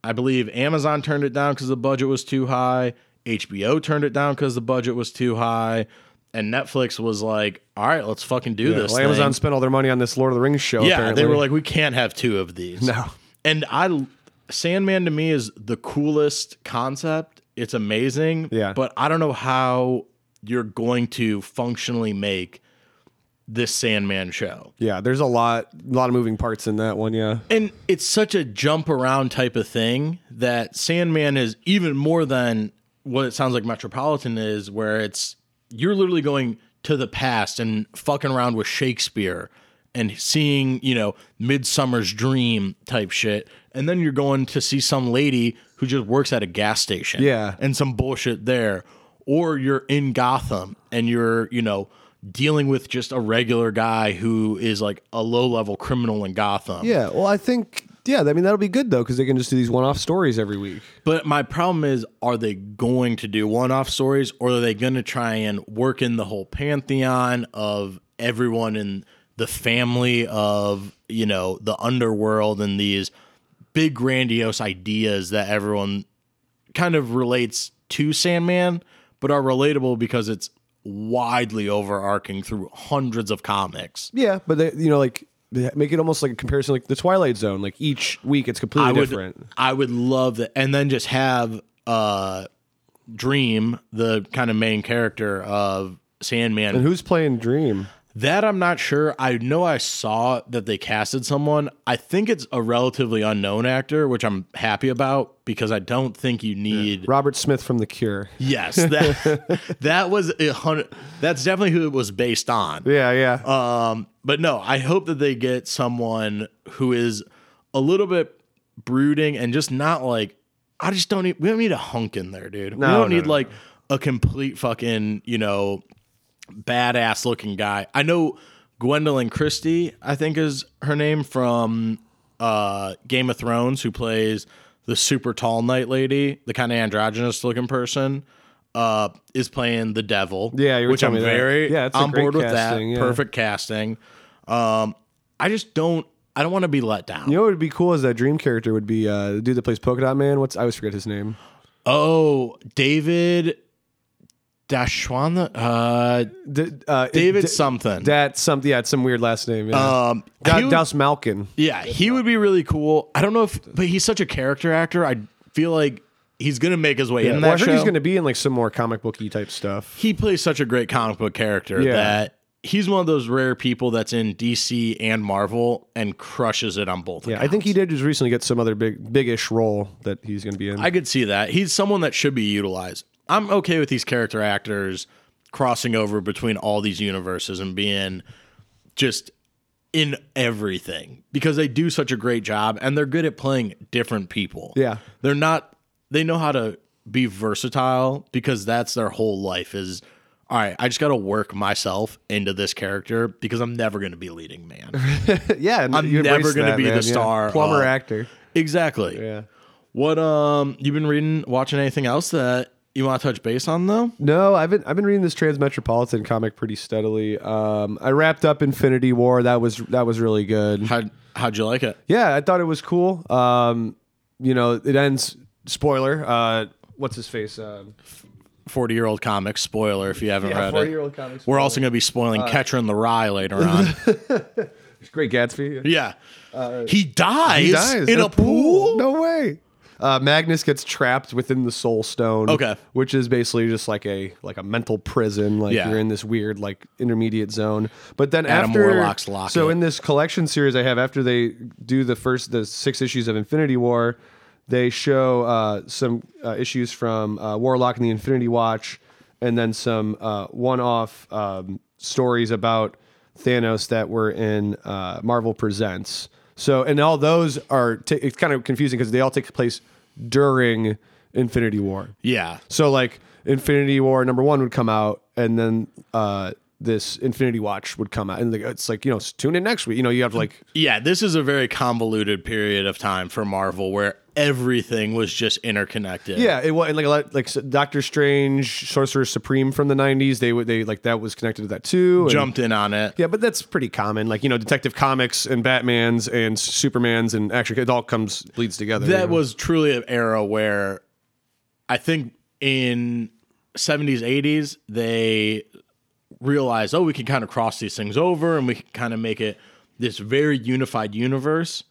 I believe Amazon turned it down because the budget was too high. HBO turned it down because the budget was too high. And Netflix was like, all right, let's fucking do Yeah, this. well. Amazon spent all their money on this Lord of the Rings show. Yeah, apparently. they were like, we can't have two of these. No. And I, Sandman to me is the coolest concept. It's amazing. Yeah. But I don't know how you're going to functionally make this Sandman show. yeah, there's a lot, a lot of moving parts in that one. Yeah. And it's such a jump around type of thing that Sandman is even more than what it sounds like Metropolitan is, where it's you're literally going to the past and fucking around with Shakespeare and seeing, you know, Midsummer's Dream type shit. And then you're going to see some lady who just works at a gas station. Yeah. And some bullshit there. Or you're in Gotham and you're, you know, dealing with just a regular guy who is like a low level criminal in Gotham. Yeah. Well, I think. Yeah, I mean that'll be good though because they can just do these one-off stories every week. But my problem is, are they going to do one off stories or are they going to try and work in the whole pantheon of everyone in the family of, you know, the underworld and these big grandiose ideas that everyone kind of relates to Sandman, but are relatable because it's widely overarching through hundreds of comics. Yeah, but they, you know, like make it almost like a comparison, like the Twilight Zone. Like each week, it's completely I would, different. I would love that, and then just have uh, Dream, the kind of main character of Sandman. And who's playing Dream? That I'm not sure. I know I saw that they casted someone. I think it's a relatively unknown actor, which I'm happy about because I don't think you need. Robert Smith from The Cure. Yes, that that was a hundred. That's definitely who it was based on. Yeah, yeah. Um, but no, I hope that they get someone who is a little bit brooding and just not like I just don't need we don't need a hunk in there, dude. we don't no, need no, like a complete fucking, you know, badass looking guy. I know Gwendoline Christie, I think is her name from uh Game of Thrones, who plays the super tall night lady, the kind of androgynous looking person. Uh, is playing the devil. Yeah, which I'm very Yeah, it's on board with casting, that. yeah. Perfect casting. Um, I just don't. I don't want to be let down. you know what would be cool is that Dream character would be uh, the dude that plays Polka Dot Man. What's I always forget his name. oh, David Dashwana. Uh, D- uh, David D- something. That's something. Yeah, it's some weird last name. Yeah. um, Da- would- Dastmalchian. yeah, he would be really cool. I don't know if, but he's such a character actor. I feel like he's gonna make his way Yeah, in well, that I heard show. he's going to be in like some more comic booky type stuff. he plays such a great comic book character Yeah. that he's one of those rare people that's in DC and Marvel and crushes it on both. Yeah, I think he did just recently get some other big, big-ish role that he's going to be in. I could see that. He's someone that should be utilized. I'm okay with these character actors crossing over between all these universes and being just in everything because they do such a great job and they're good at playing different people. Yeah. They're not they know how to be versatile because that's their whole life is all right, I just got to work myself into this character because I'm never going to be leading man. yeah, I'm never gonna that, be the man, yeah. star plumber of- actor. exactly. Yeah. What um you been reading, watching anything else that you want to touch base on though? No, I've been I've been reading this Transmetropolitan comic pretty steadily. Um, I wrapped up Infinity War. That was that was really good. How how'd you like it? Yeah, I thought it was cool. Um, you know, it ends. Spoiler. Uh, what's his face? Um, Forty year old comic spoiler if you haven't yeah, read it. forty-year-old comic. We're also going to be spoiling Catcher in the Rye later on. Great Gatsby. yeah, he dies, He dies in a pool. No way. Uh, Magus gets trapped within the Soul Stone. Okay. which is basically just like a like a mental prison. Like Yeah. you're in this weird like intermediate zone. But then Adam after Warlock's locket. so in this collection series I have after they do the first the six issues of Infinity War, they show uh, some uh, issues from uh, Warlock and the Infinity Watch, and then some uh, one-off um, stories about Thanos that were in uh, Marvel Presents. So, and all those are t- it's kind of confusing because they all take place during Infinity War. Yeah, So, like Infinity War number one would come out, and then uh, this Infinity Watch would come out, and it's like you know, tune in next week. You know, you have like Yeah, this is a very convoluted period of time for Marvel where everything was just interconnected. yeah, it was and like a lot like Doctor Strange, Sorcerer Supreme from the '90s. They would they like that was connected to that too. and- Jumped in on it. Yeah, but that's pretty common. Like you know, Detective Comics and Batman's and Superman's and actually it all comes bleeds together. you That know? was truly an era where I think in 70s, 80s, they realized, oh, we can kind of cross these things over and we can kind of make it this very unified universe.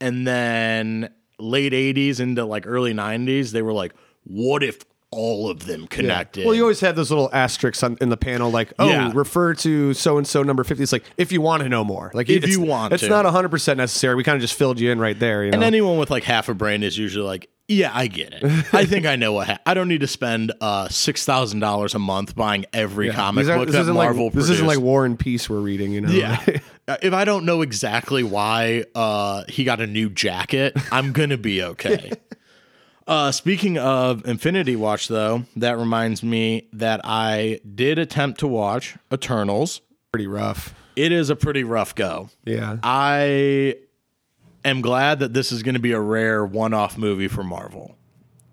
And then late 80s into like early 90s, they were like, what if all of them connected? Well, you always have those little asterisks on, in the panel, like, oh, Yeah. refer to so and so number fifty. It's like if you want to know more, like If you want it's to. not hundred percent necessary. We kind of just filled you in right there. You know, And anyone with like half a brain is usually like, yeah, I get it. I think I know what. Ha- I don't need to spend uh, six thousand dollars a month buying every comic These aren't- book that Marvel like this isn't like. War and Peace we're reading. You know, Yeah. Uh, if I don't know exactly why uh, he got a new jacket, I'm gonna be okay. Uh, speaking of Infinity Watch, though, that reminds me that I did attempt to watch Eternals. pretty rough. It is a pretty rough go. Yeah, I am glad that this is going to be a rare one-off movie for Marvel.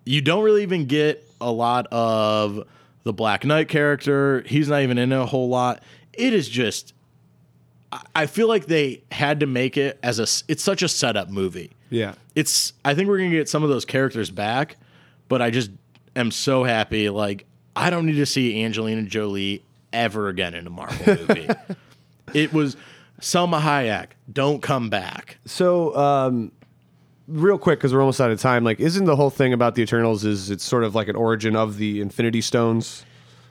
You don't really even get a lot of the Black Knight character. He's not even in a whole lot. It is just I- I feel like they had to make it as a. It's such a setup movie. yeah. It's I think we're going to get some of those characters back, but I just am so happy like I don't need to see Angelina Jolie ever again in a Marvel movie. it was Salma Hayek, don't come back. So, um, real quick, because we're almost out of time. Like, isn't the whole thing about the Eternals is it's sort of like an origin of the Infinity Stones,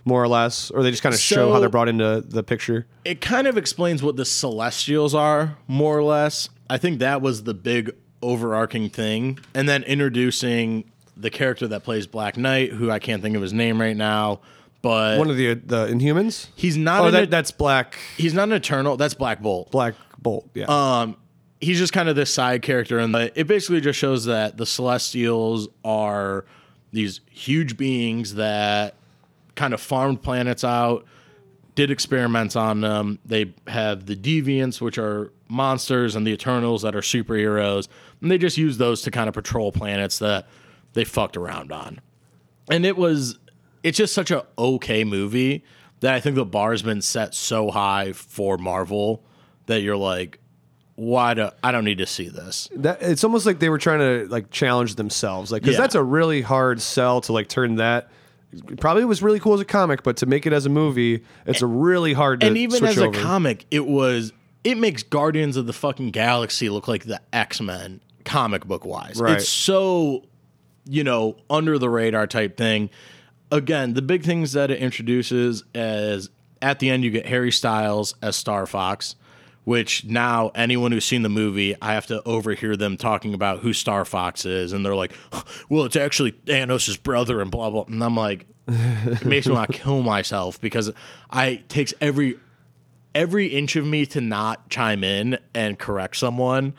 more or less, or they just kind of show how they're brought into the picture? it kind of explains what the celestials are more or less i think that was the big overarching thing and then introducing the character that plays black knight who i can't think of his name right now but One of the the Inhumans. he's not Oh, an, that, that's Black he's not an eternal that's black bolt Black Bolt. Yeah. um he's just kind of this side character and the, it basically just shows that the celestials are these huge beings that kind of farmed planets out did experiments on them they have the deviants which are monsters and the eternals that are superheroes and they just use those to kind of patrol planets that they fucked around on and it was it's just such a okay movie that I think the bar's been set so high for Marvel that you're like, why do I don't need to see this? that it's almost like they were trying to like challenge themselves, like because Yeah. that's a really hard sell to like turn that. Probably was really cool as a comic, but to make it as a movie, it's a really hard to And even as a comic, it was it makes Guardians of the fucking Galaxy look like the X Men comic book wise. Right. It's so you know under the radar type thing. Again, the big things that it introduces as at the end you get Harry Styles as Starfox, which now anyone who's seen the movie, I have to overhear them talking about who Starfox is, and they're like, "Well, it's actually Thanos' brother," and blah blah. And I'm like, it makes me want to kill myself because I it takes every every inch of me to not chime in and correct someone,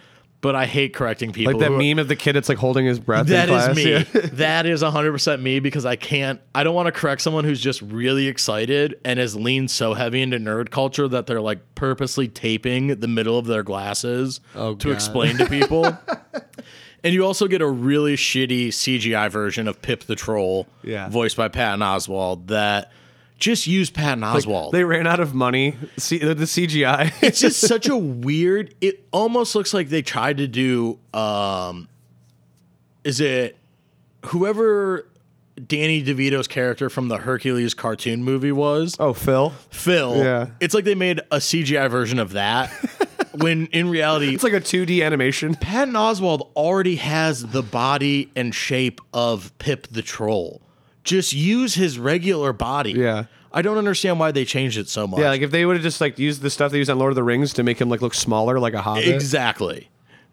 but I hate correcting people. like that who- meme of the kid that's like holding his breath. That is me. Yeah. that is 100% me because I can't, I don't want to correct someone who's just really excited and has leaned so heavy into nerd culture that they're like purposely taping the middle of their glasses Oh, to God. explain to people. and you also get a really shitty CGI version of Pip the Troll, Yeah. voiced by Patton Oswalt, that just use Patton Oswalt. They ran out of money. See the the CGI. it's just such a weird it almost looks like they tried to do um is it whoever Danny DeVito's character from the Hercules cartoon movie was oh, Phil. Phil Yeah. it's like they made a CGI version of that when in reality It's like a 2D animation. Patton Oswalt already has the body and shape of Pip the Troll just use his regular body Yeah. I don't understand why they changed it so much Yeah, like if they would have just like used the stuff they used on Lord of the Rings to make him like look smaller, like a hobbit. Exactly.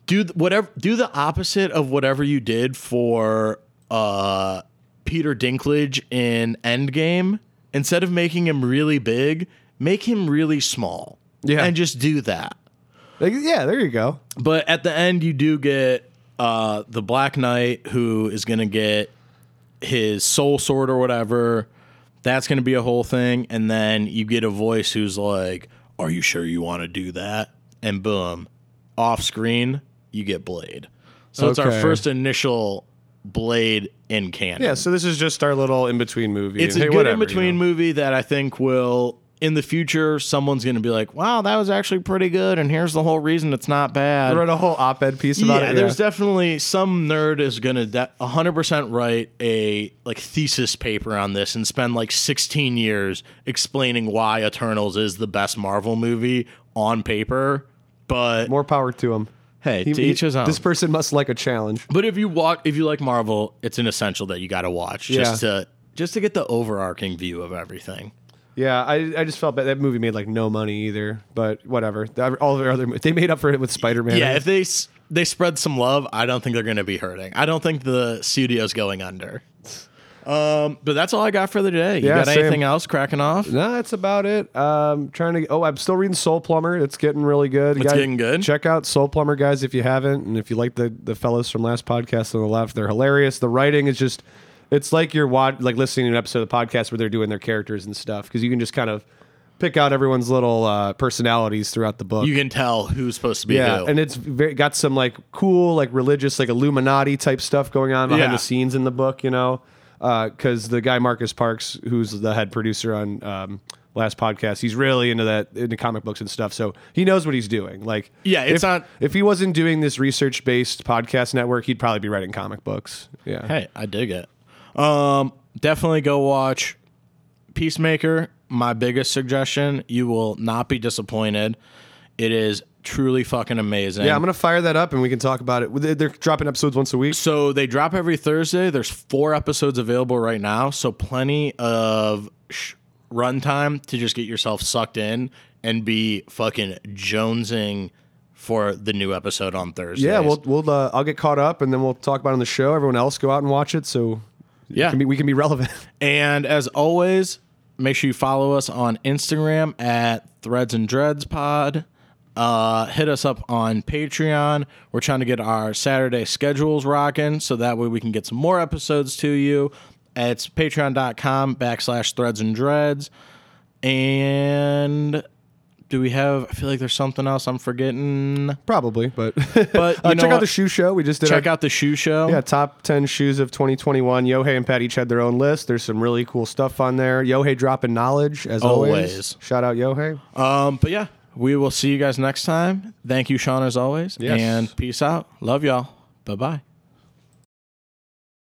Do th- whatever. Do the opposite of whatever you did for uh, Peter Dinklage in Endgame. Instead of making him really big, make him really small. Yeah. and just do that. Like, yeah, there you go. But at the end, you do get uh, the Black Knight who is going to get his soul sword or whatever. That's going to be a whole thing. And then you get a voice who's like, Are you sure you want to do that? And boom, off screen, you get Blade. So it's our first initial Blade in canon. Yeah, so this is just our little in between movie. It's and a hey, good whatever, in you between know. movie that I think will, in the future, someone's going to be like, wow, that was actually pretty good. And here's the whole reason it's not bad. I wrote a whole op-ed piece about yeah, it. there's definitely some nerd is gonna de- 100% write a like thesis paper on this and spend like 16 years explaining why Eternals is the best Marvel movie on paper. But more power to him. hey, He- to each his own. This person must like a challenge. but if you walk, if you like Marvel, it's an essential that you got to watch just to just to get the overarching view of everything. Yeah, I, I just felt bad. That movie made like no money either, but whatever. The- All their other they made up for it with Spider Man. Yeah, if they s- they spread some love, I don't think they're going to be hurting. I don't think the studio's going under. Um, but that's all I got for the day. You Yeah, got same. anything else cracking off? No, that's about it. Um, trying to. Oh, I'm still reading Soul Plumber. It's getting really good. It's getting good? Check out Soul Plumber, guys, if you haven't, and if you like the the fellows from last podcast on the left, they're hilarious. The writing is just. It's like you're watch, like listening to an episode of the podcast where they're doing their characters and stuff because you can just kind of pick out everyone's little uh, personalities throughout the book. You can tell who's supposed to be yeah, who. and it's very, got some like cool, like religious, like Illuminati type stuff going on behind Yeah. the scenes in the book. You know, because the guy Marcus Parks, who's the head producer on um, last podcast, he's really into that into comic books and stuff. So he knows what he's doing. Like, Yeah, it's if, not- if he wasn't doing this research based podcast network, he'd probably be writing comic books. Yeah, hey, I dig it. Um, definitely go watch Peacemaker. My biggest suggestion. You will not be disappointed. It is truly fucking amazing. yeah. I'm gonna fire that up and we can talk about it. They're dropping episodes once a week. So they drop every Thursday. There's four episodes available right now, so plenty of sh- runtime to just get yourself sucked in and be fucking jonesing for the new episode on Thursday. Yeah, we'll we'll uh, I'll get caught up and then we'll talk about it on the show. Everyone else go out and watch it. So yeah. can be, we can be relevant. And as always, make sure you follow us on Instagram at Threads and Dreads Pod. Uh, hit us up on Patreon. We're trying to get our Saturday schedules rocking so that way we can get some more episodes to you. It's patreon.com backslash threads and dreads. And do we have, I feel like there's something else I'm forgetting. Probably, but But uh, check out the shoe show. We just did Check our, out the shoe show. yeah top ten shoes of 2021. Yohei and Pat each had their own list. There's some really cool stuff on there. Yohei dropping knowledge as always. Always. Shout out Yohei. Um, but yeah, we will see you guys next time. Thank you, Sean, as always. Yes. And peace out. Love y'all. Bye bye.